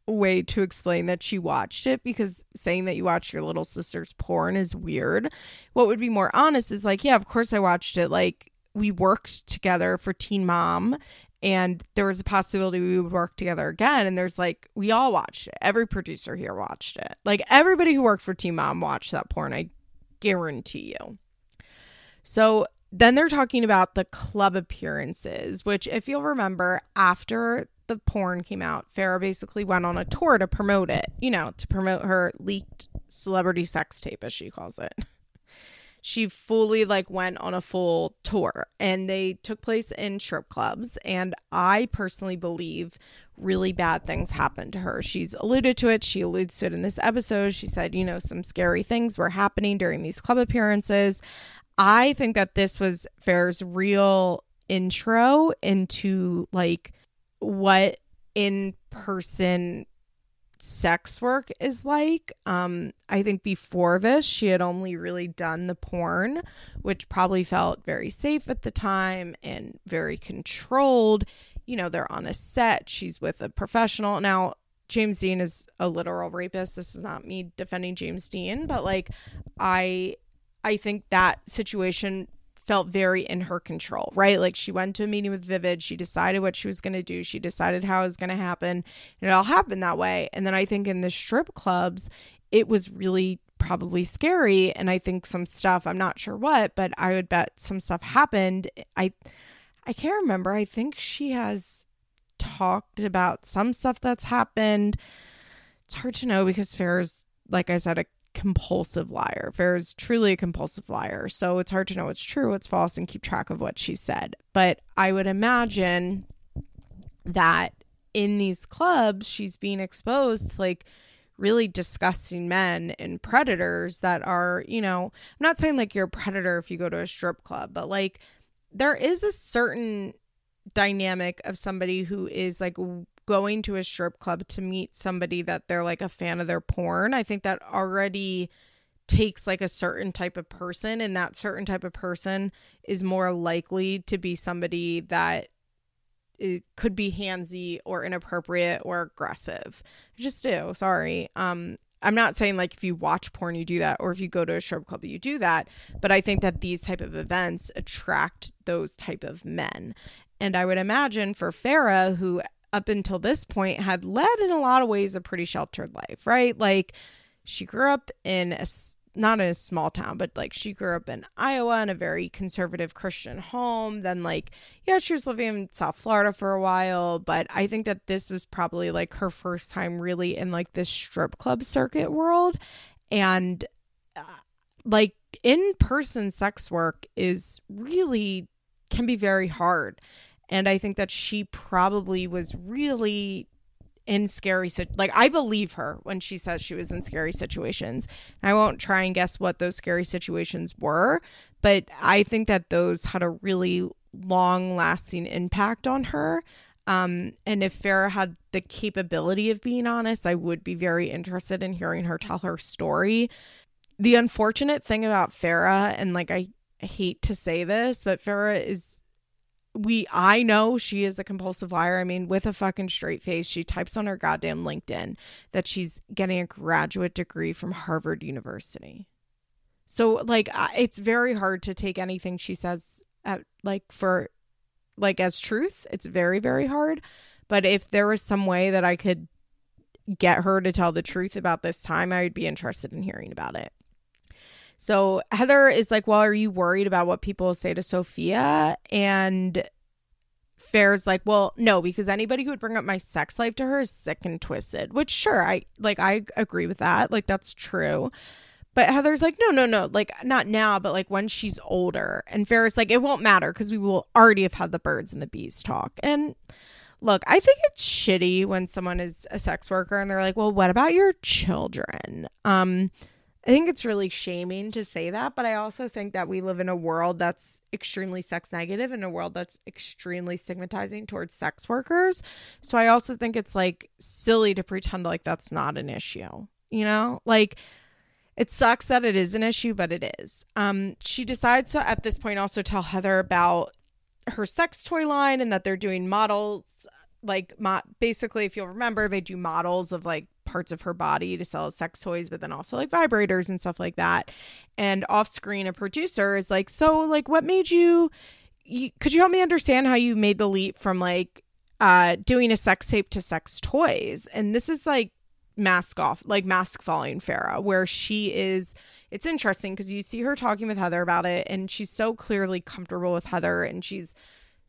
way to explain that she watched it because saying that you watched your little sister's porn is weird. What would be more honest is like, yeah, of course I watched it. Like, we worked together for Teen Mom and there was a possibility we would work together again and there's like we all watched it every producer here watched it like everybody who worked for Teen Mom watched that porn i guarantee you so then they're talking about the club appearances which if you'll remember after the porn came out farrah basically went on a tour to promote it you know to promote her leaked celebrity sex tape as she calls it. She fully like went on a full tour and they took place in strip clubs and i personally believe really bad things happened to her. She's alluded to it. She alludes to it in this episode. She said you know some scary things were happening during these club appearances i think that this was Farrah's real intro into like what in person sex work is like. Um, I think before this, she had only really done the porn, which probably felt very safe at the time and very controlled. You know, they're on a set, she's with a professional. Now, James Deen is a literal rapist. This is not me defending James Deen, but like I I think that situation felt very in her control, right? Like she went to a meeting with Vivid, she decided what she was going to do, she decided how it was going to happen, and it all happened that way. And then I think in the strip clubs, it was really probably scary and I think some stuff, I'm not sure what, but I would bet some stuff happened. I I can't remember. I think she has talked about some stuff that's happened. It's hard to know because Farrah's like I said a compulsive liar. Farrah's truly a compulsive liar. So it's hard to know what's true, what's false, and keep track of what she said. But I would imagine that in these clubs, she's being exposed to like really disgusting men and predators that are, you know, I'm not saying like you're a predator if you go to a strip club, but like there is a certain dynamic of somebody who is like going to a strip club to meet somebody that they're like a fan of their porn, I think that already takes like a certain type of person and that certain type of person is more likely to be somebody that it could be handsy or inappropriate or aggressive. I just do. Sorry. Um I'm not saying like if you watch porn you do that or if you go to a strip club you do that, but I think that these type of events attract those type of men. And I would imagine for Farrah who up until this point had led in a lot of ways a pretty sheltered life, right? Like she grew up in a not in a small town, but like she grew up in Iowa in a very conservative Christian home. Then, like, yeah, she was living in South Florida for a while, but I think that this was probably like her first time really in like this strip club circuit world. And uh, like in person sex work is really can be very hard. And I think that she probably was really in scary situations. like I believe her when she says she was in scary situations. And I won't try and guess what those scary situations were, but I think that those had a really long lasting impact on her. Um, and if Farrah had the capability of being honest, I would be very interested in hearing her tell her story. The unfortunate thing about Farrah, and like I hate to say this, but Farrah is we I know she is a compulsive liar. I mean, with a fucking straight face, she types on her goddamn LinkedIn that she's getting a graduate degree from Harvard University. So like it's very hard to take anything she says at like for like as truth. It's very very hard. But if there was some way that I could get her to tell the truth about this time, I would be interested in hearing about it. So Heather is like, Well, are you worried about what people say to Sophia? And Farrah's like, Well, no, because anybody who would bring up my sex life to her is sick and twisted. Which sure, I like I agree with that. Like that's true. But Heather's like, no, no, no, like not now, but like when she's older. And Farrah's like, it won't matter because we will already have had the birds and the bees talk. And look, I think it's shitty when someone is a sex worker and they're like, well, what about your children? Um, I think it's really shaming to say that, but I also think that we live in a world that's extremely sex negative and a world that's extremely stigmatizing towards sex workers. So I also think it's like silly to pretend like that's not an issue. You know? Like it sucks that it is an issue, but it is. Um she decides to at this point also tell Heather about her sex toy line and that they're doing models like mo- basically if you'll remember they do models of like parts of her body to sell sex toys, but then also like vibrators and stuff like that. And off screen, a producer is like, So, like, what made you, you could you help me understand how you made the leap from like uh doing a sex tape to sex toys? And this is like mask off, like mask falling Farrah, where she is. It's interesting because you see her talking with Heather about it, and she's so clearly comfortable with Heather, and she's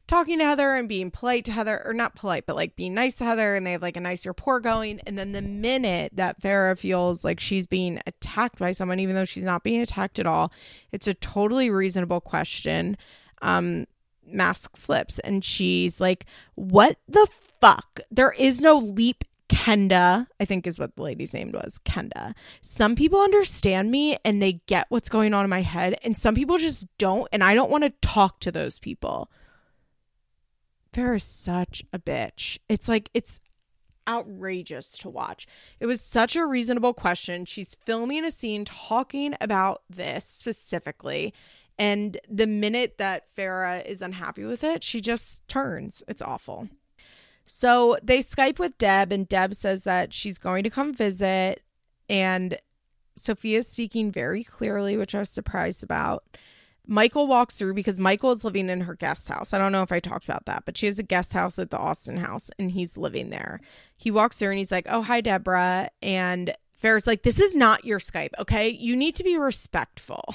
talking to Heather and being polite to Heather, or not polite, but like being nice to Heather, and they have like a nice rapport going. And then the minute that Farrah feels like she's being attacked by someone, even though she's not being attacked at all, it's a totally reasonable question. Um, mask slips, and she's like, What the fuck? There is no leap Kenda, I think is what the lady's name was, Kenda. Some people understand me and they get what's going on in my head, and some people just don't. And I don't want to talk to those people. Farrah is such a bitch. It's like it's outrageous to watch. It was such a reasonable question. She's filming a scene talking about this specifically. And the minute that Farrah is unhappy with it, she just turns. It's awful. So they Skype with Deb, and Deb says that she's going to come visit. And Sophia's speaking very clearly, which I was surprised about. Michael walks through because Michael is living in her guest house. I don't know if I talked about that, but she has a guest house at the Austin house and he's living there. He walks through and he's like, Oh, hi, Deborah. And Farrah's like, This is not your Skype, okay? You need to be respectful.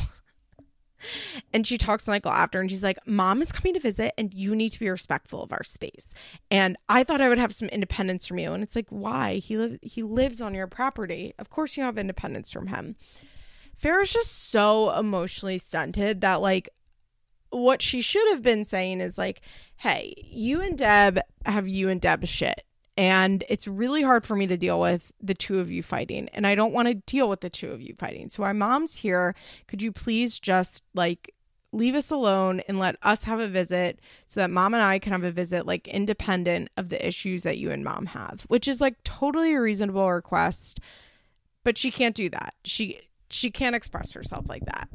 and she talks to Michael after and she's like, Mom is coming to visit and you need to be respectful of our space. And I thought I would have some independence from you. And it's like, why? He lives he lives on your property. Of course you have independence from him. Farrah's just so emotionally stunted that like what she should have been saying is like, hey, you and Deb have you and Deb shit. And it's really hard for me to deal with the two of you fighting. And I don't want to deal with the two of you fighting. So my mom's here. Could you please just like leave us alone and let us have a visit so that mom and I can have a visit like independent of the issues that you and mom have, which is like totally a reasonable request. But she can't do that. She she can't express herself like that.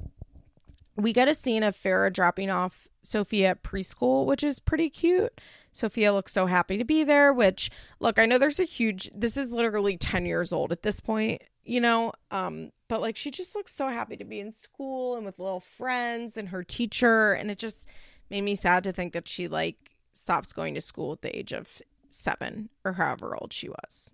We get a scene of Farrah dropping off Sophia at preschool, which is pretty cute. Sophia looks so happy to be there, which look, I know there's a huge this is literally 10 years old at this point, you know, um but like she just looks so happy to be in school and with little friends and her teacher and it just made me sad to think that she like stops going to school at the age of 7 or however old she was.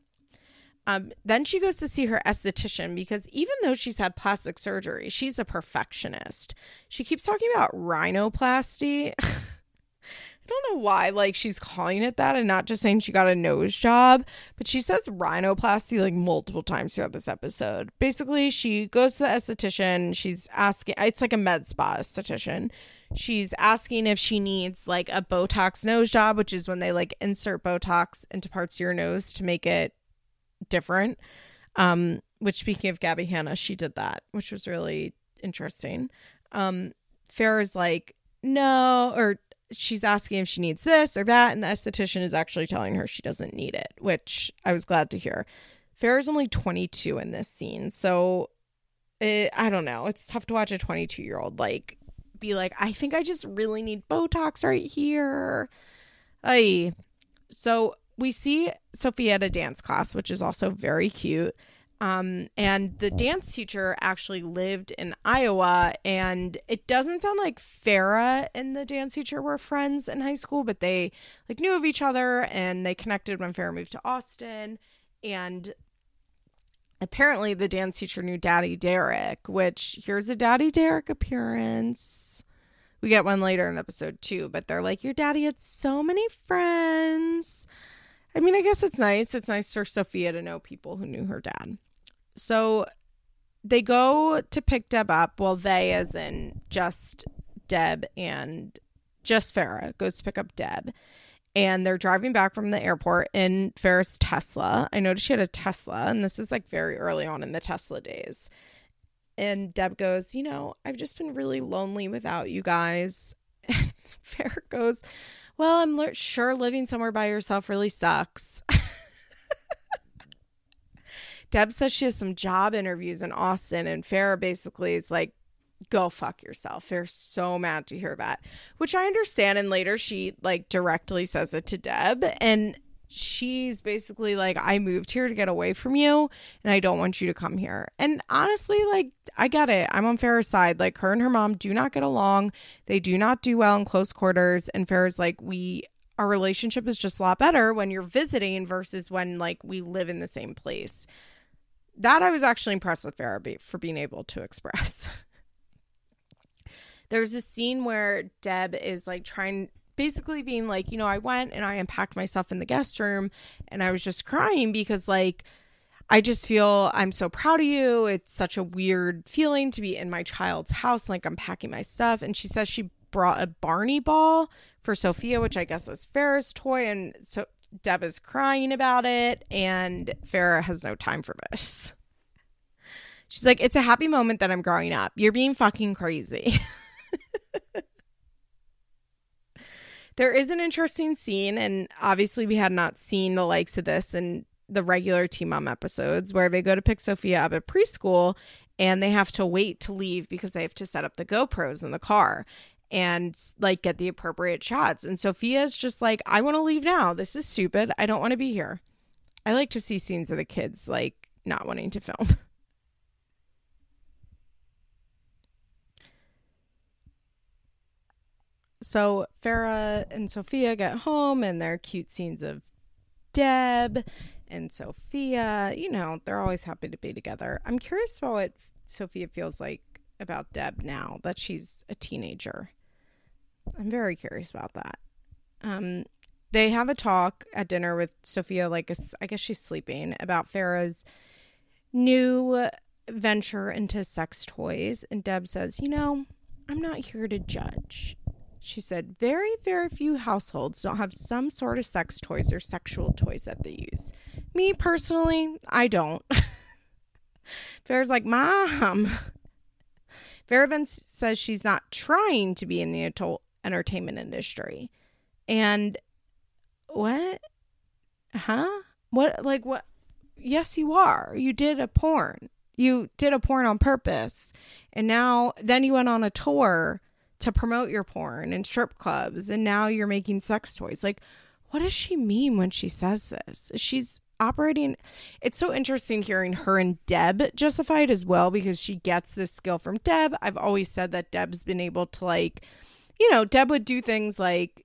Um, then she goes to see her esthetician because even though she's had plastic surgery, she's a perfectionist. She keeps talking about rhinoplasty. I don't know why, like, she's calling it that and not just saying she got a nose job, but she says rhinoplasty like multiple times throughout this episode. Basically, she goes to the esthetician. She's asking, it's like a med spa esthetician. She's asking if she needs like a Botox nose job, which is when they like insert Botox into parts of your nose to make it different. Um, which speaking of Gabby Hanna, she did that, which was really interesting. Um, Farrah's like, no, or she's asking if she needs this or that, and the esthetician is actually telling her she doesn't need it, which I was glad to hear. Farrah's only 22 in this scene, so it, I don't know. It's tough to watch a 22 year old like be like, I think I just really need Botox right here. Ay. So we see Sophia at a dance class, which is also very cute. Um, and the dance teacher actually lived in Iowa, and it doesn't sound like Farrah and the dance teacher were friends in high school, but they like knew of each other and they connected when Farrah moved to Austin. And apparently, the dance teacher knew Daddy Derek, which here's a Daddy Derek appearance. We get one later in episode two, but they're like, Your daddy had so many friends. I mean, I guess it's nice. It's nice for Sophia to know people who knew her dad. So they go to pick Deb up. Well, they, as in just Deb and just Farrah, goes to pick up Deb. And they're driving back from the airport in Farrah's Tesla. I noticed she had a Tesla, and this is like very early on in the Tesla days. And Deb goes, You know, I've just been really lonely without you guys. And Farrah goes, Well, I'm le- sure living somewhere by yourself really sucks. Deb says she has some job interviews in Austin, and Farrah basically is like, go fuck yourself. They're so mad to hear that, which I understand. And later she like directly says it to Deb, and she's basically like, I moved here to get away from you, and I don't want you to come here. And honestly, like, I get it. I'm on Farrah's side. Like, her and her mom do not get along, they do not do well in close quarters. And Farrah's like, we our relationship is just a lot better when you're visiting versus when like we live in the same place that I was actually impressed with Farrah for being able to express. There's a scene where Deb is like trying, basically being like, you know, I went and I unpacked myself in the guest room and I was just crying because, like, I just feel I'm so proud of you. It's such a weird feeling to be in my child's house, like unpacking my stuff. And she says she brought a Barney ball for Sophia, which I guess was Farrah's toy. And so Deb is crying about it, and Farrah has no time for this. She's like, It's a happy moment that I'm growing up. You're being fucking crazy. there is an interesting scene, and obviously, we had not seen the likes of this in the regular Teen Mom episodes where they go to pick Sophia up at preschool and they have to wait to leave because they have to set up the GoPros in the car and like get the appropriate shots. And Sophia's just like, I want to leave now. This is stupid. I don't want to be here. I like to see scenes of the kids like not wanting to film. so Farrah and Sophia get home and there are cute scenes of Deb and Sophia. You know, they're always happy to be together. I'm curious about what Sophia feels like about Deb now that she's a teenager. I'm very curious about that. Um, they have a talk at dinner with Sophia, like I guess she's sleeping, about Farrah's new venture into sex toys. And Deb says, You know, I'm not here to judge. She said, Very, very few households don't have some sort of sex toys or sexual toys that they use. Me personally, I don't. Farrah's like, Mom. Farrah then says she's not trying to be in the adult entertainment industry. And what? Huh? What like what yes you are. You did a porn. You did a porn on purpose. And now then you went on a tour to promote your porn and strip clubs and now you're making sex toys. Like what does she mean when she says this? She's operating it's so interesting hearing her and Deb justify it as well because she gets this skill from Deb. I've always said that Deb's been able to like you know, Deb would do things like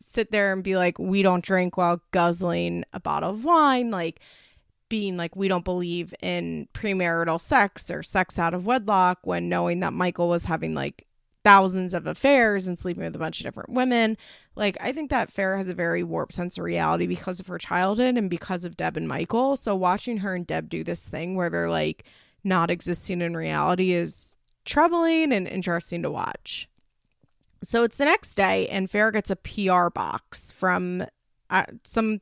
sit there and be like, we don't drink while guzzling a bottle of wine, like being like, we don't believe in premarital sex or sex out of wedlock when knowing that Michael was having like thousands of affairs and sleeping with a bunch of different women. Like, I think that Farrah has a very warped sense of reality because of her childhood and because of Deb and Michael. So, watching her and Deb do this thing where they're like not existing in reality is troubling and interesting to watch. So it's the next day, and Farrah gets a PR box from uh, some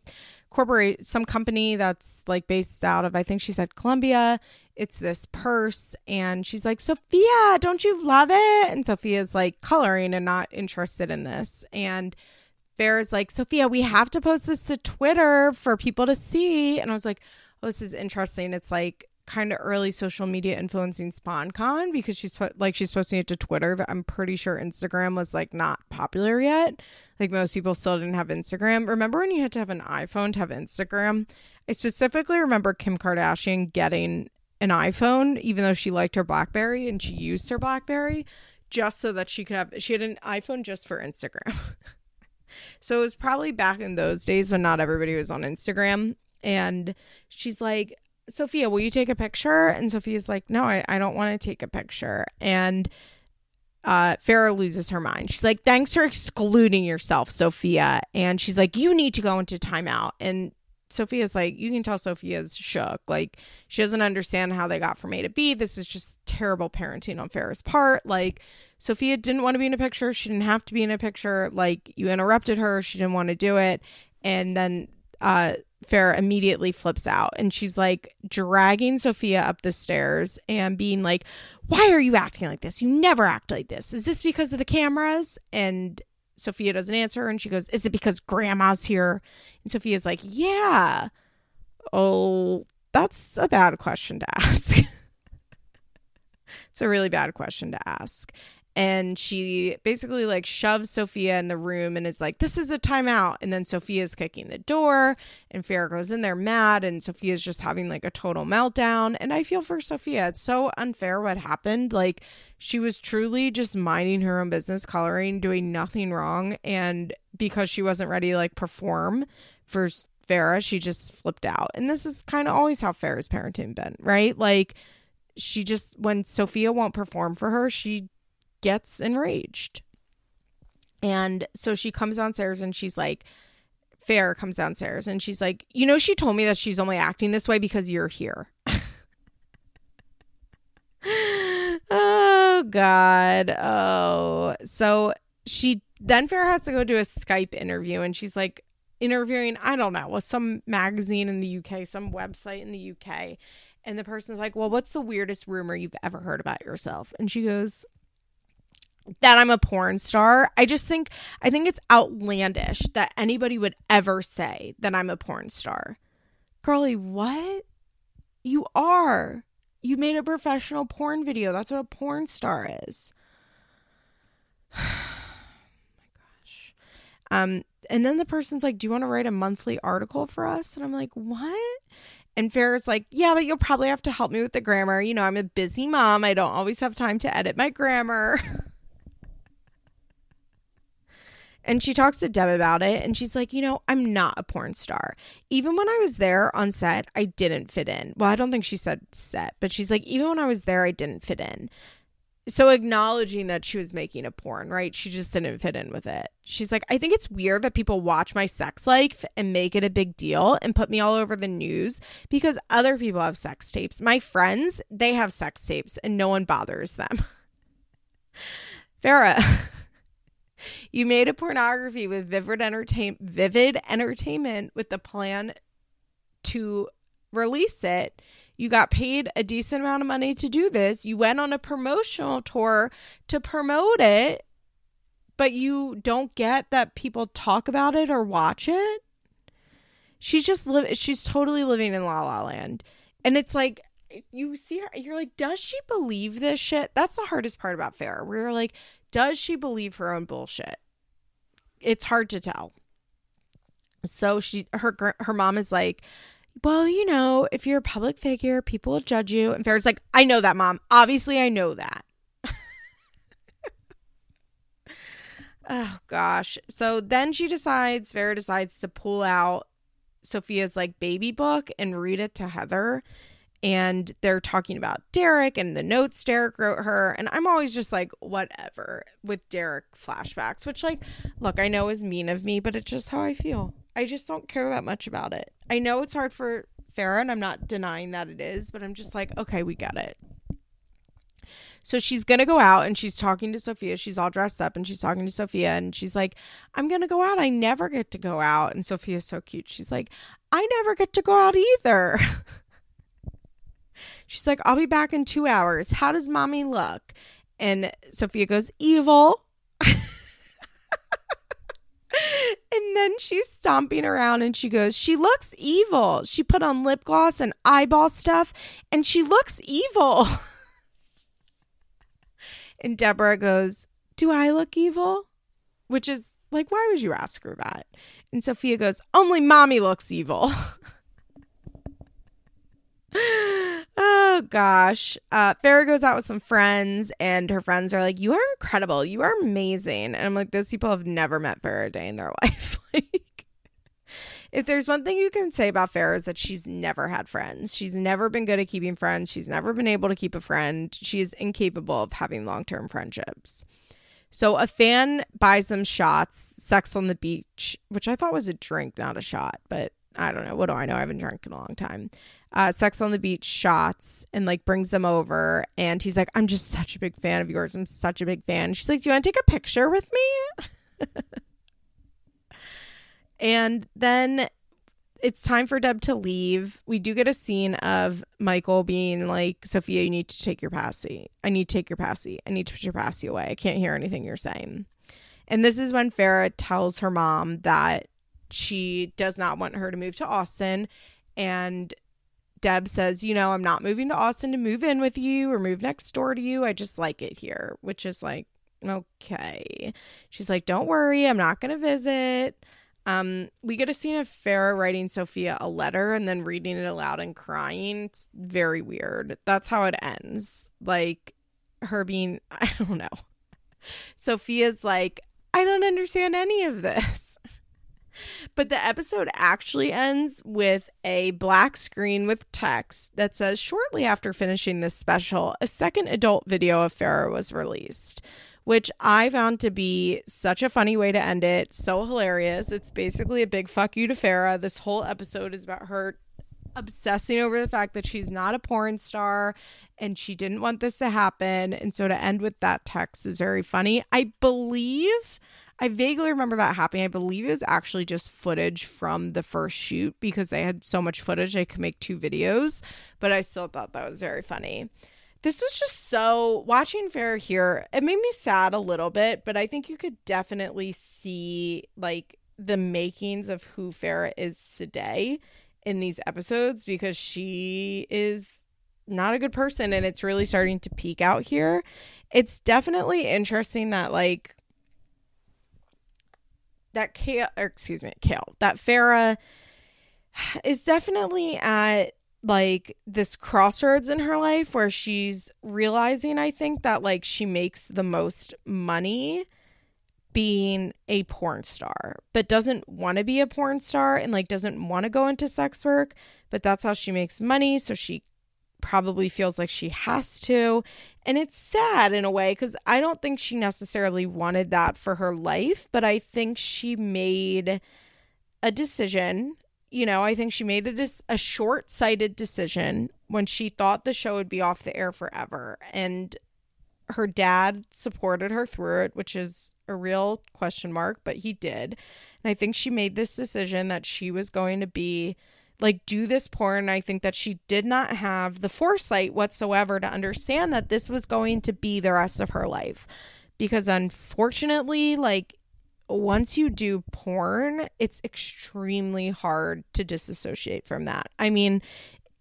corporate some company that's like based out of I think she said Colombia. It's this purse and she's like, sophia don't you love it?" And Sophia's like coloring and not interested in this. And Farrah's like, sophia we have to post this to Twitter for people to see." And I was like, "Oh, this is interesting. It's like kind of early social media influencing sponcon because she's like she's posting it to Twitter. That I'm pretty sure Instagram was like not popular yet. Like most people still didn't have Instagram. Remember when you had to have an iPhone to have Instagram? I specifically remember Kim Kardashian getting an iPhone, even though she liked her Blackberry and she used her Blackberry just so that she could have she had an iPhone just for Instagram. so it was probably back in those days when not everybody was on Instagram. And she's like, Sophia, will you take a picture? And Sophia's like, no, I, I don't want to take a picture. And uh, Farrah loses her mind. She's like, thanks for excluding yourself, Sophia. And she's like, you need to go into timeout. And Sophia's like, you can tell Sophia's shook. Like, she doesn't understand how they got from A to B. This is just terrible parenting on Farrah's part. Like, Sophia didn't want to be in a picture. She didn't have to be in a picture. Like, you interrupted her. She didn't want to do it. And then uh, Farrah immediately flips out and she's like dragging Sophia up the stairs and being like, Why are you acting like this? You never act like this. Is this because of the cameras? And Sophia doesn't answer and she goes, Is it because grandma's here? And Sophia's like, Yeah. Oh, that's a bad question to ask. it's a really bad question to ask and she basically like shoves Sophia in the room and is like, "This is a timeout." And then Sophia's kicking the door, and Farrah goes in there mad, and Sophia's just having like a total meltdown. And I feel for Sophia; it's so unfair what happened. Like she was truly just minding her own business, coloring, doing nothing wrong, and because she wasn't ready to like perform for Farrah, she just flipped out. And this is kind of always how Farrah's parenting been, right? Like she just when Sophia won't perform for her, she gets enraged. And so she comes downstairs and she's like, Fair comes downstairs and she's like, You know, she told me that she's only acting this way because you're here. oh, God. Oh. So she then Fair has to go do a Skype interview and she's like, interviewing, I don't know, with some magazine in the UK, some website in the UK. And the person's like, Well, what's the weirdest rumor you've ever heard about yourself? And she goes, that I'm a porn star. I just think I think it's outlandish that anybody would ever say that I'm a porn star. Girlie, what? You are. You made a professional porn video. That's what a porn star is. oh my gosh. Um and then the person's like, "Do you want to write a monthly article for us?" And I'm like, "What?" And Farrah's like, Yeah, but you'll probably have to help me with the grammar. You know, I'm a busy mom. I don't always have time to edit my grammar. And she talks to Deb about it and she's like, you know, I'm not a porn star. Even when I was there on set, I didn't fit in. Well, I don't think she said set, but she's like, even when I was there, I didn't fit in. So acknowledging that she was making a porn, right? She just didn't fit in with it. She's like, I think it's weird that people watch my sex life and make it a big deal and put me all over the news because other people have sex tapes. My friends, they have sex tapes and no one bothers them. Farrah. You made a pornography with Vivid Entertain Vivid Entertainment with the plan to release it. You got paid a decent amount of money to do this. You went on a promotional tour to promote it, but you don't get that people talk about it or watch it. She's just live she's totally living in La La Land. And it's like you see her you're like does she believe this shit that's the hardest part about Farrah we're like does she believe her own bullshit? It's hard to tell. So she her her mom is like, "Well, you know, if you're a public figure, people will judge you." And Farrah's like, "I know that, mom. Obviously, I know that." oh gosh. So then she decides, Farrah decides to pull out Sophia's like baby book and read it to Heather and they're talking about Derek and the notes Derek wrote her. And I'm always just like, whatever with Derek flashbacks, which, like, look, I know is mean of me, but it's just how I feel. I just don't care that much about it. I know it's hard for Farrah, and I'm not denying that it is, but I'm just like, okay, we get it. So she's going to go out and she's talking to Sophia. She's all dressed up and she's talking to Sophia and she's like, I'm going to go out. I never get to go out. And Sophia's so cute. She's like, I never get to go out either. she's like, I'll be back in two hours. How does mommy look? And Sophia goes, Evil. And then she's stomping around and she goes, She looks evil. She put on lip gloss and eyeball stuff and she looks evil. and Deborah goes, Do I look evil? Which is like, why would you ask her that? And Sophia goes, Only mommy looks evil. oh gosh. Uh Farrah goes out with some friends and her friends are like, You are incredible. You are amazing. And I'm like, those people have never met Farrah a day in their life. like if there's one thing you can say about Farrah is that she's never had friends. She's never been good at keeping friends. She's never been able to keep a friend. She is incapable of having long term friendships. So a fan buys them shots, sex on the beach, which I thought was a drink, not a shot, but I don't know. What do I know? I haven't drank in a long time uh, Sex on the Beach shots and like brings them over. And he's like, I'm just such a big fan of yours. I'm such a big fan. She's like, Do you want to take a picture with me? and then it's time for Deb to leave. We do get a scene of Michael being like, Sophia, you need to take your passy. I need to take your passy. I need to put your passy away. I can't hear anything you're saying. And this is when Farrah tells her mom that she does not want her to move to Austin and Deb says, you know, I'm not moving to Austin to move in with you or move next door to you. I just like it here, which is like, okay. She's like, don't worry, I'm not going to visit. Um, we get a scene of Farrah writing Sophia a letter and then reading it aloud and crying. It's very weird. That's how it ends. Like her being, I don't know. Sophia's like, I don't understand any of this. But the episode actually ends with a black screen with text that says shortly after finishing this special, a second adult video of Farrah was released, which I found to be such a funny way to end it. So hilarious. It's basically a big fuck you to Farrah. This whole episode is about her obsessing over the fact that she's not a porn star and she didn't want this to happen. And so to end with that text is very funny. I believe I vaguely remember that happening. I believe it was actually just footage from the first shoot because they had so much footage they could make two videos, but I still thought that was very funny. This was just so watching Farrah here, it made me sad a little bit, but I think you could definitely see like the makings of who Farrah is today in these episodes because she is not a good person and it's really starting to peak out here. It's definitely interesting that like that Kale, or excuse me, Kale, that Farrah is definitely at like this crossroads in her life where she's realizing, I think, that like she makes the most money being a porn star, but doesn't want to be a porn star and like doesn't want to go into sex work, but that's how she makes money. So she probably feels like she has to. And it's sad in a way because I don't think she necessarily wanted that for her life, but I think she made a decision. You know, I think she made a, a short sighted decision when she thought the show would be off the air forever. And her dad supported her through it, which is a real question mark, but he did. And I think she made this decision that she was going to be like do this porn. I think that she did not have the foresight whatsoever to understand that this was going to be the rest of her life. Because unfortunately, like once you do porn, it's extremely hard to disassociate from that. I mean,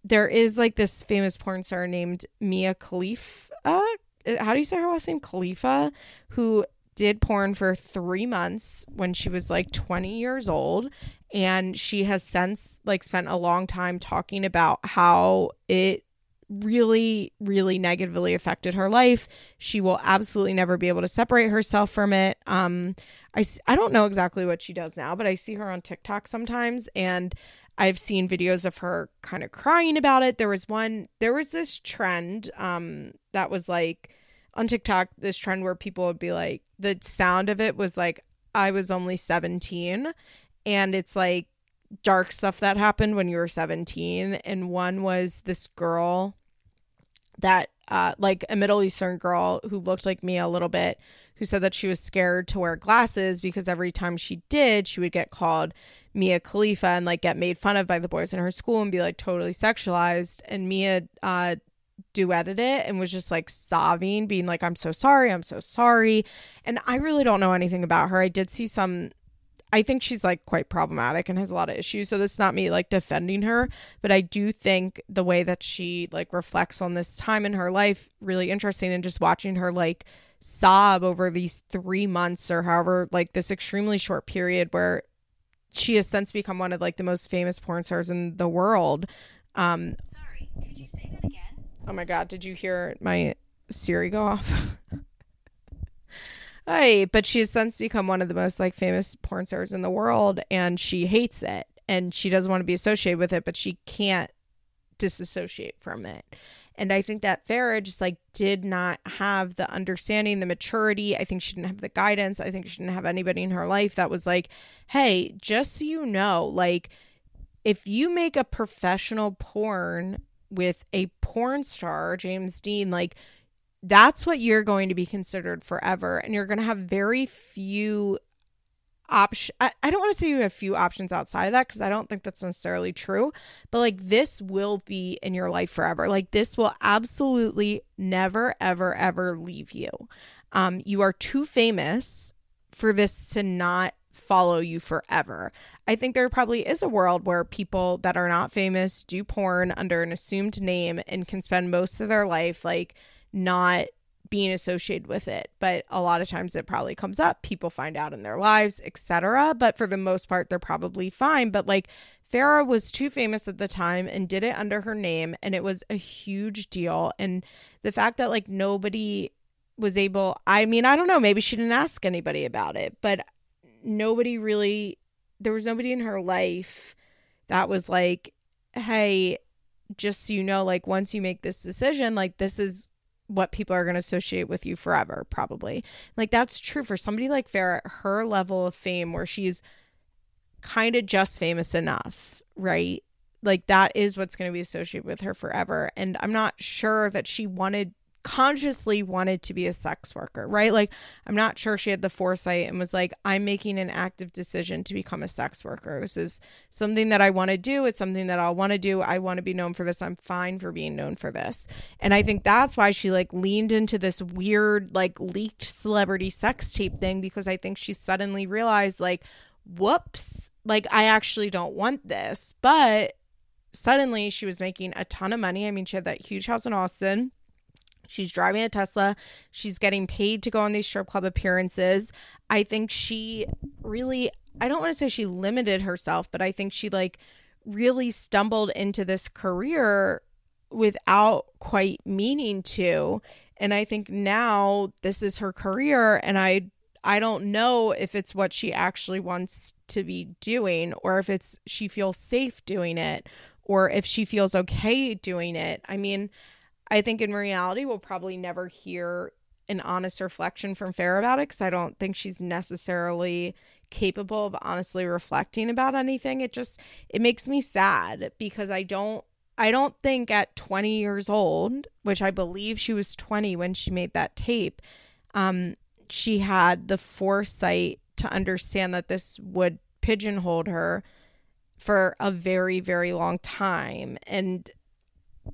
there is like this famous porn star named Mia Khalifa. How do you say her last name? Khalifa, who did porn for three months when she was like 20 years old and she has since like spent a long time talking about how it really really negatively affected her life. She will absolutely never be able to separate herself from it. Um i i don't know exactly what she does now but i see her on tiktok sometimes and i've seen videos of her kind of crying about it. There was one there was this trend um that was like on tiktok this trend where people would be like the sound of it was like i was only 17 and it's like dark stuff that happened when you were 17 and one was this girl that uh, like a Middle Eastern girl who looked like me a little bit, who said that she was scared to wear glasses because every time she did, she would get called Mia Khalifa and like get made fun of by the boys in her school and be like totally sexualized. And Mia uh, duetted it and was just like sobbing, being like, I'm so sorry, I'm so sorry. And I really don't know anything about her. I did see some I think she's like quite problematic and has a lot of issues. So this is not me like defending her, but I do think the way that she like reflects on this time in her life really interesting and just watching her like sob over these 3 months or however like this extremely short period where she has since become one of like the most famous porn stars in the world. Um Sorry, could you say that again? Oh my god, did you hear my Siri go off? Hey, but she has since become one of the most like famous porn stars in the world and she hates it and she doesn't want to be associated with it, but she can't disassociate from it. And I think that Farrah just like did not have the understanding, the maturity. I think she didn't have the guidance. I think she didn't have anybody in her life that was like, hey, just so you know, like if you make a professional porn with a porn star, James Deen, like that's what you're going to be considered forever. And you're going to have very few option I, I don't want to say you have few options outside of that because I don't think that's necessarily true. But like this will be in your life forever. Like this will absolutely never, ever, ever leave you. Um, you are too famous for this to not follow you forever. I think there probably is a world where people that are not famous do porn under an assumed name and can spend most of their life like not being associated with it. But a lot of times it probably comes up. People find out in their lives etc but for the most part they're probably fine. But like Farrah was too famous at the time and did it under her name. And it was a huge deal. And the fact that like nobody was able I mean I don't know. Maybe she didn't ask anybody about it. But nobody really there was nobody in her life that was like hey just so you know like once you make this decision like this is what people are going to associate with you forever, probably. Like that's true for somebody like Farrah, her level of fame, where she's kind of just famous enough, right? Like that is what's going to be associated with her forever. And I'm not sure that she wanted consciously wanted to be a sex worker, right? Like, I'm not sure she had the foresight and was like, I'm making an active decision to become a sex worker. This is something that I want to do. It's something that I'll want to do. I want to be known for this. I'm fine for being known for this. And I think that's why she like leaned into this weird, like leaked celebrity sex tape thing because I think she suddenly realized, like, whoops, like, I actually don't want this. But suddenly she was making a ton of money. I mean, she had that huge house in Austin She's driving a Tesla. She's getting paid to go on these strip club appearances. I think she really, I don't want to say she limited herself, but I think she like really stumbled into this career without quite meaning to. And I think now this is her career and I I don't know if it's what she actually wants to be doing or if it's she feels safe doing it or if she feels okay doing it. I mean, I think in reality, we'll probably never hear an honest reflection from Farrah about it because I don't think she's necessarily capable of honestly reflecting about anything. It just it makes me sad because I don't I don't think at 20 years old, which I believe she was 20 when she made that tape, um, she had the foresight to understand that this would pigeonhole her for a very, very long time. And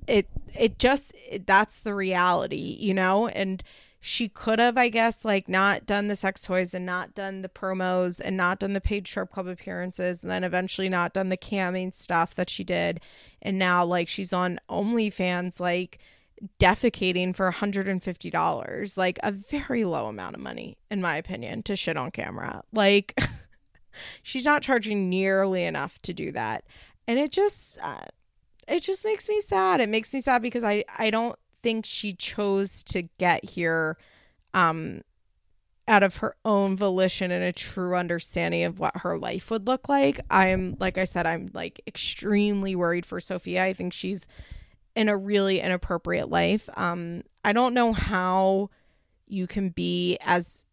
it it just it, that's the reality you know? And she could have i guess like not done the sex toys and not done the promos and not done the paid strip club appearances and then eventually not done the camming stuff that she did. And now like she's on onlyfans like defecating for $150 like a very low amount of money in my opinion to shit on camera. Like she's not charging nearly enough to do that. And it just uh, it just makes me sad. It makes me sad because I I don't think she chose to get here um out of her own volition and a true understanding of what her life would look like. I'm like I said I'm like extremely worried for Sophia. I think she's in a really inappropriate life. Um I don't know how you can be as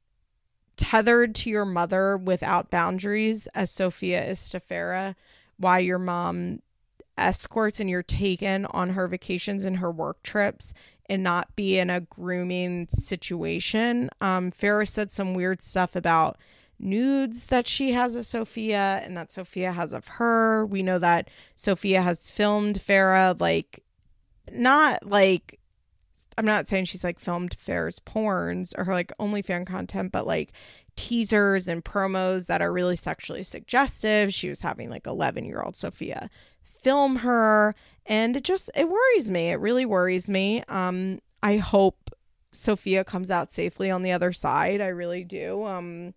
tethered to your mother without boundaries as Sophia is to Farrah, why your mom escorts and you're taken on her vacations and her work trips and not be in a grooming situation. Um, Farrah said some weird stuff about nudes that she has of Sophia and that Sophia has of her. We know that Sophia has filmed Farrah, like, not like, I'm not saying she's like filmed Farrah's porns or her like OnlyFans content, but like teasers and promos that are really sexually suggestive. She was having like 11 year old Sophia film her and it just it worries me. It really worries me. Um i hope Sophia comes out safely on the other side. I really do. Um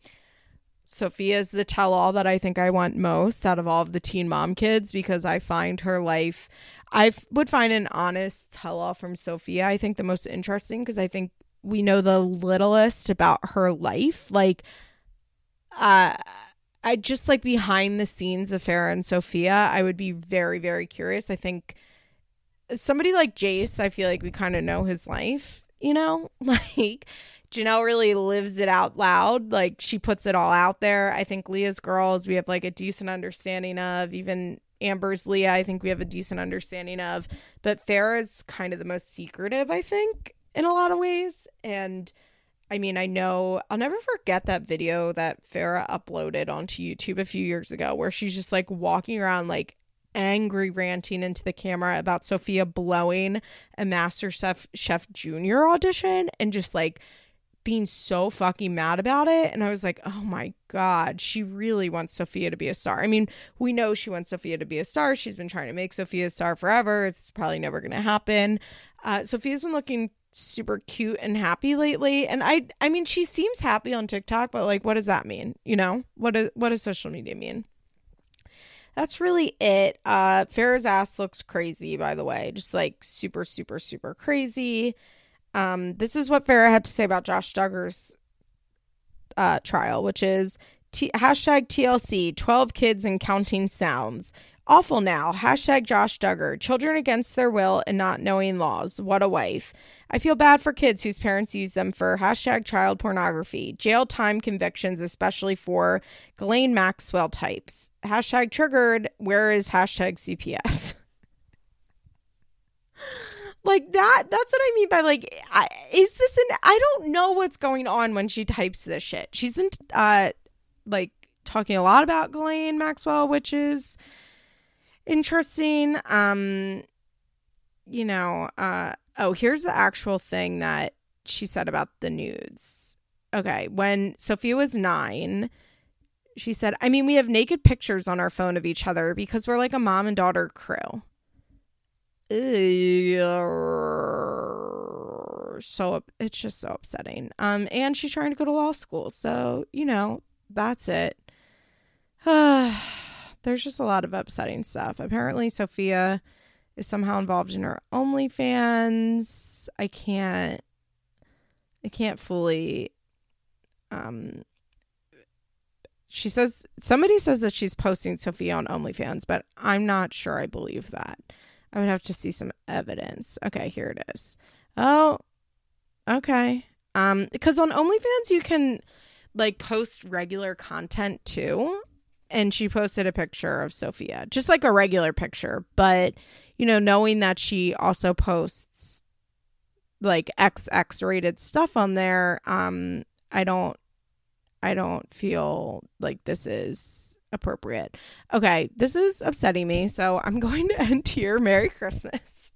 sophia is the tell-all that i think i want most out of all of the teen mom kids because i find her life i f- would find an honest tell-all from Sophia, i think the most interesting because i think we know the littlest about her life. Like uh I just like behind the scenes of Farrah and Sophia, I would be very, very curious. I think somebody like Jace, I feel like we kind of know his life, you know? Like Jenelle really lives it out loud. Like she puts it all out there. I think Leah's girls, we have like a decent understanding of. Even Amber's Leah, I think we have a decent understanding of. But Farrah's kind of the most secretive, I think, in a lot of ways. And I mean, I know I'll never forget that video that Farrah uploaded onto YouTube a few years ago where she's just like walking around like angry ranting into the camera about Sophia blowing a MasterChef Chef Junior audition and just like being so fucking mad about it and I was like, "Oh my god, she really wants Sophia to be a star." I mean, we know she wants Sophia to be a star. She's been trying to make Sophia a star forever. It's probably never going to happen. Uh, Sophia's been looking super cute and happy lately. And i i mean she seems happy on tiktok but like what does that mean? You know what does what does social media mean? That's really it. Uh farrah's ass looks crazy by the way. Just like super super super crazy. Um this is what farrah had to say about josh duggar's uh trial which is T- hashtag TLC, 12 kids and counting sounds. Awful now. Hashtag Josh Duggar. Children against their will and not knowing laws. What a wife. I feel bad for kids whose parents use them for hashtag child pornography. Jail time convictions, especially for Ghislaine Maxwell types. Hashtag triggered. Where is hashtag CPS? like that that's what i mean by like I, is this an i don't know what's going on when she types this shit she's been uh like talking a lot about Ghislaine Maxwell, which is interesting. Um, you know, uh, oh, here's the actual thing that she said about the nudes. Okay, when Sophia was nine, she said, I mean, we have naked pictures on our phone of each other because we're like a mom and daughter crew. So it's just so upsetting. Um, and she's trying to go to law school. So, you know, that's it. There's just a lot of upsetting stuff. Apparently, Sophia is somehow involved in her OnlyFans. I can't, I can't fully. Um, she says somebody says that she's posting Sophia on OnlyFans, but I'm not sure I believe that. I would have to see some evidence. Okay, here it is. Oh, okay. Um, because on OnlyFans you can like post regular content too. And she posted a picture of Sophia, just like a regular picture. But, you know, knowing that she also posts like XX rated stuff on there, um, I don't I don't feel like this is appropriate. Okay, this is upsetting me, so I'm going to end here. Merry Christmas.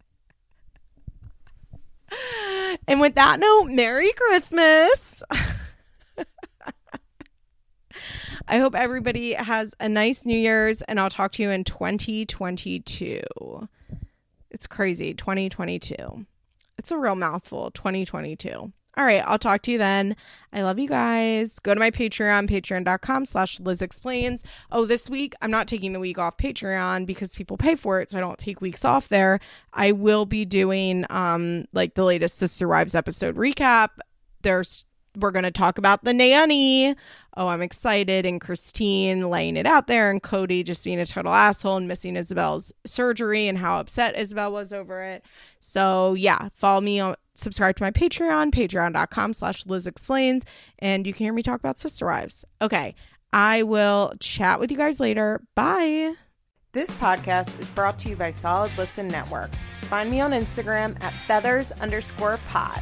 and with that note, Merry Christmas. I hope everybody has a nice New Year's and I'll talk to you in 2022. It's crazy. 2022. It's a real mouthful. 2022. All right, I'll talk to you then. I love you guys. Go to my Patreon, patreon.com slash Liz Explains. Oh, this week, I'm not taking the week off Patreon because people pay for it, so I don't take weeks off there. I will be doing um like the latest Sister Wives episode recap. There's we're going to talk about the nanny. Oh, I'm excited. And Christine laying it out there, and Kody just being a total asshole and missing Ysabel's surgery and how upset Ysabel was over it. So, yeah, follow me on, subscribe to my Patreon, patreon.com slash Liz Explains, and you can hear me talk about Sister Wives. Okay, I will chat with you guys later. Bye. This podcast is brought to you by Solid Listen Network. Find me on Instagram at feathers underscore pod.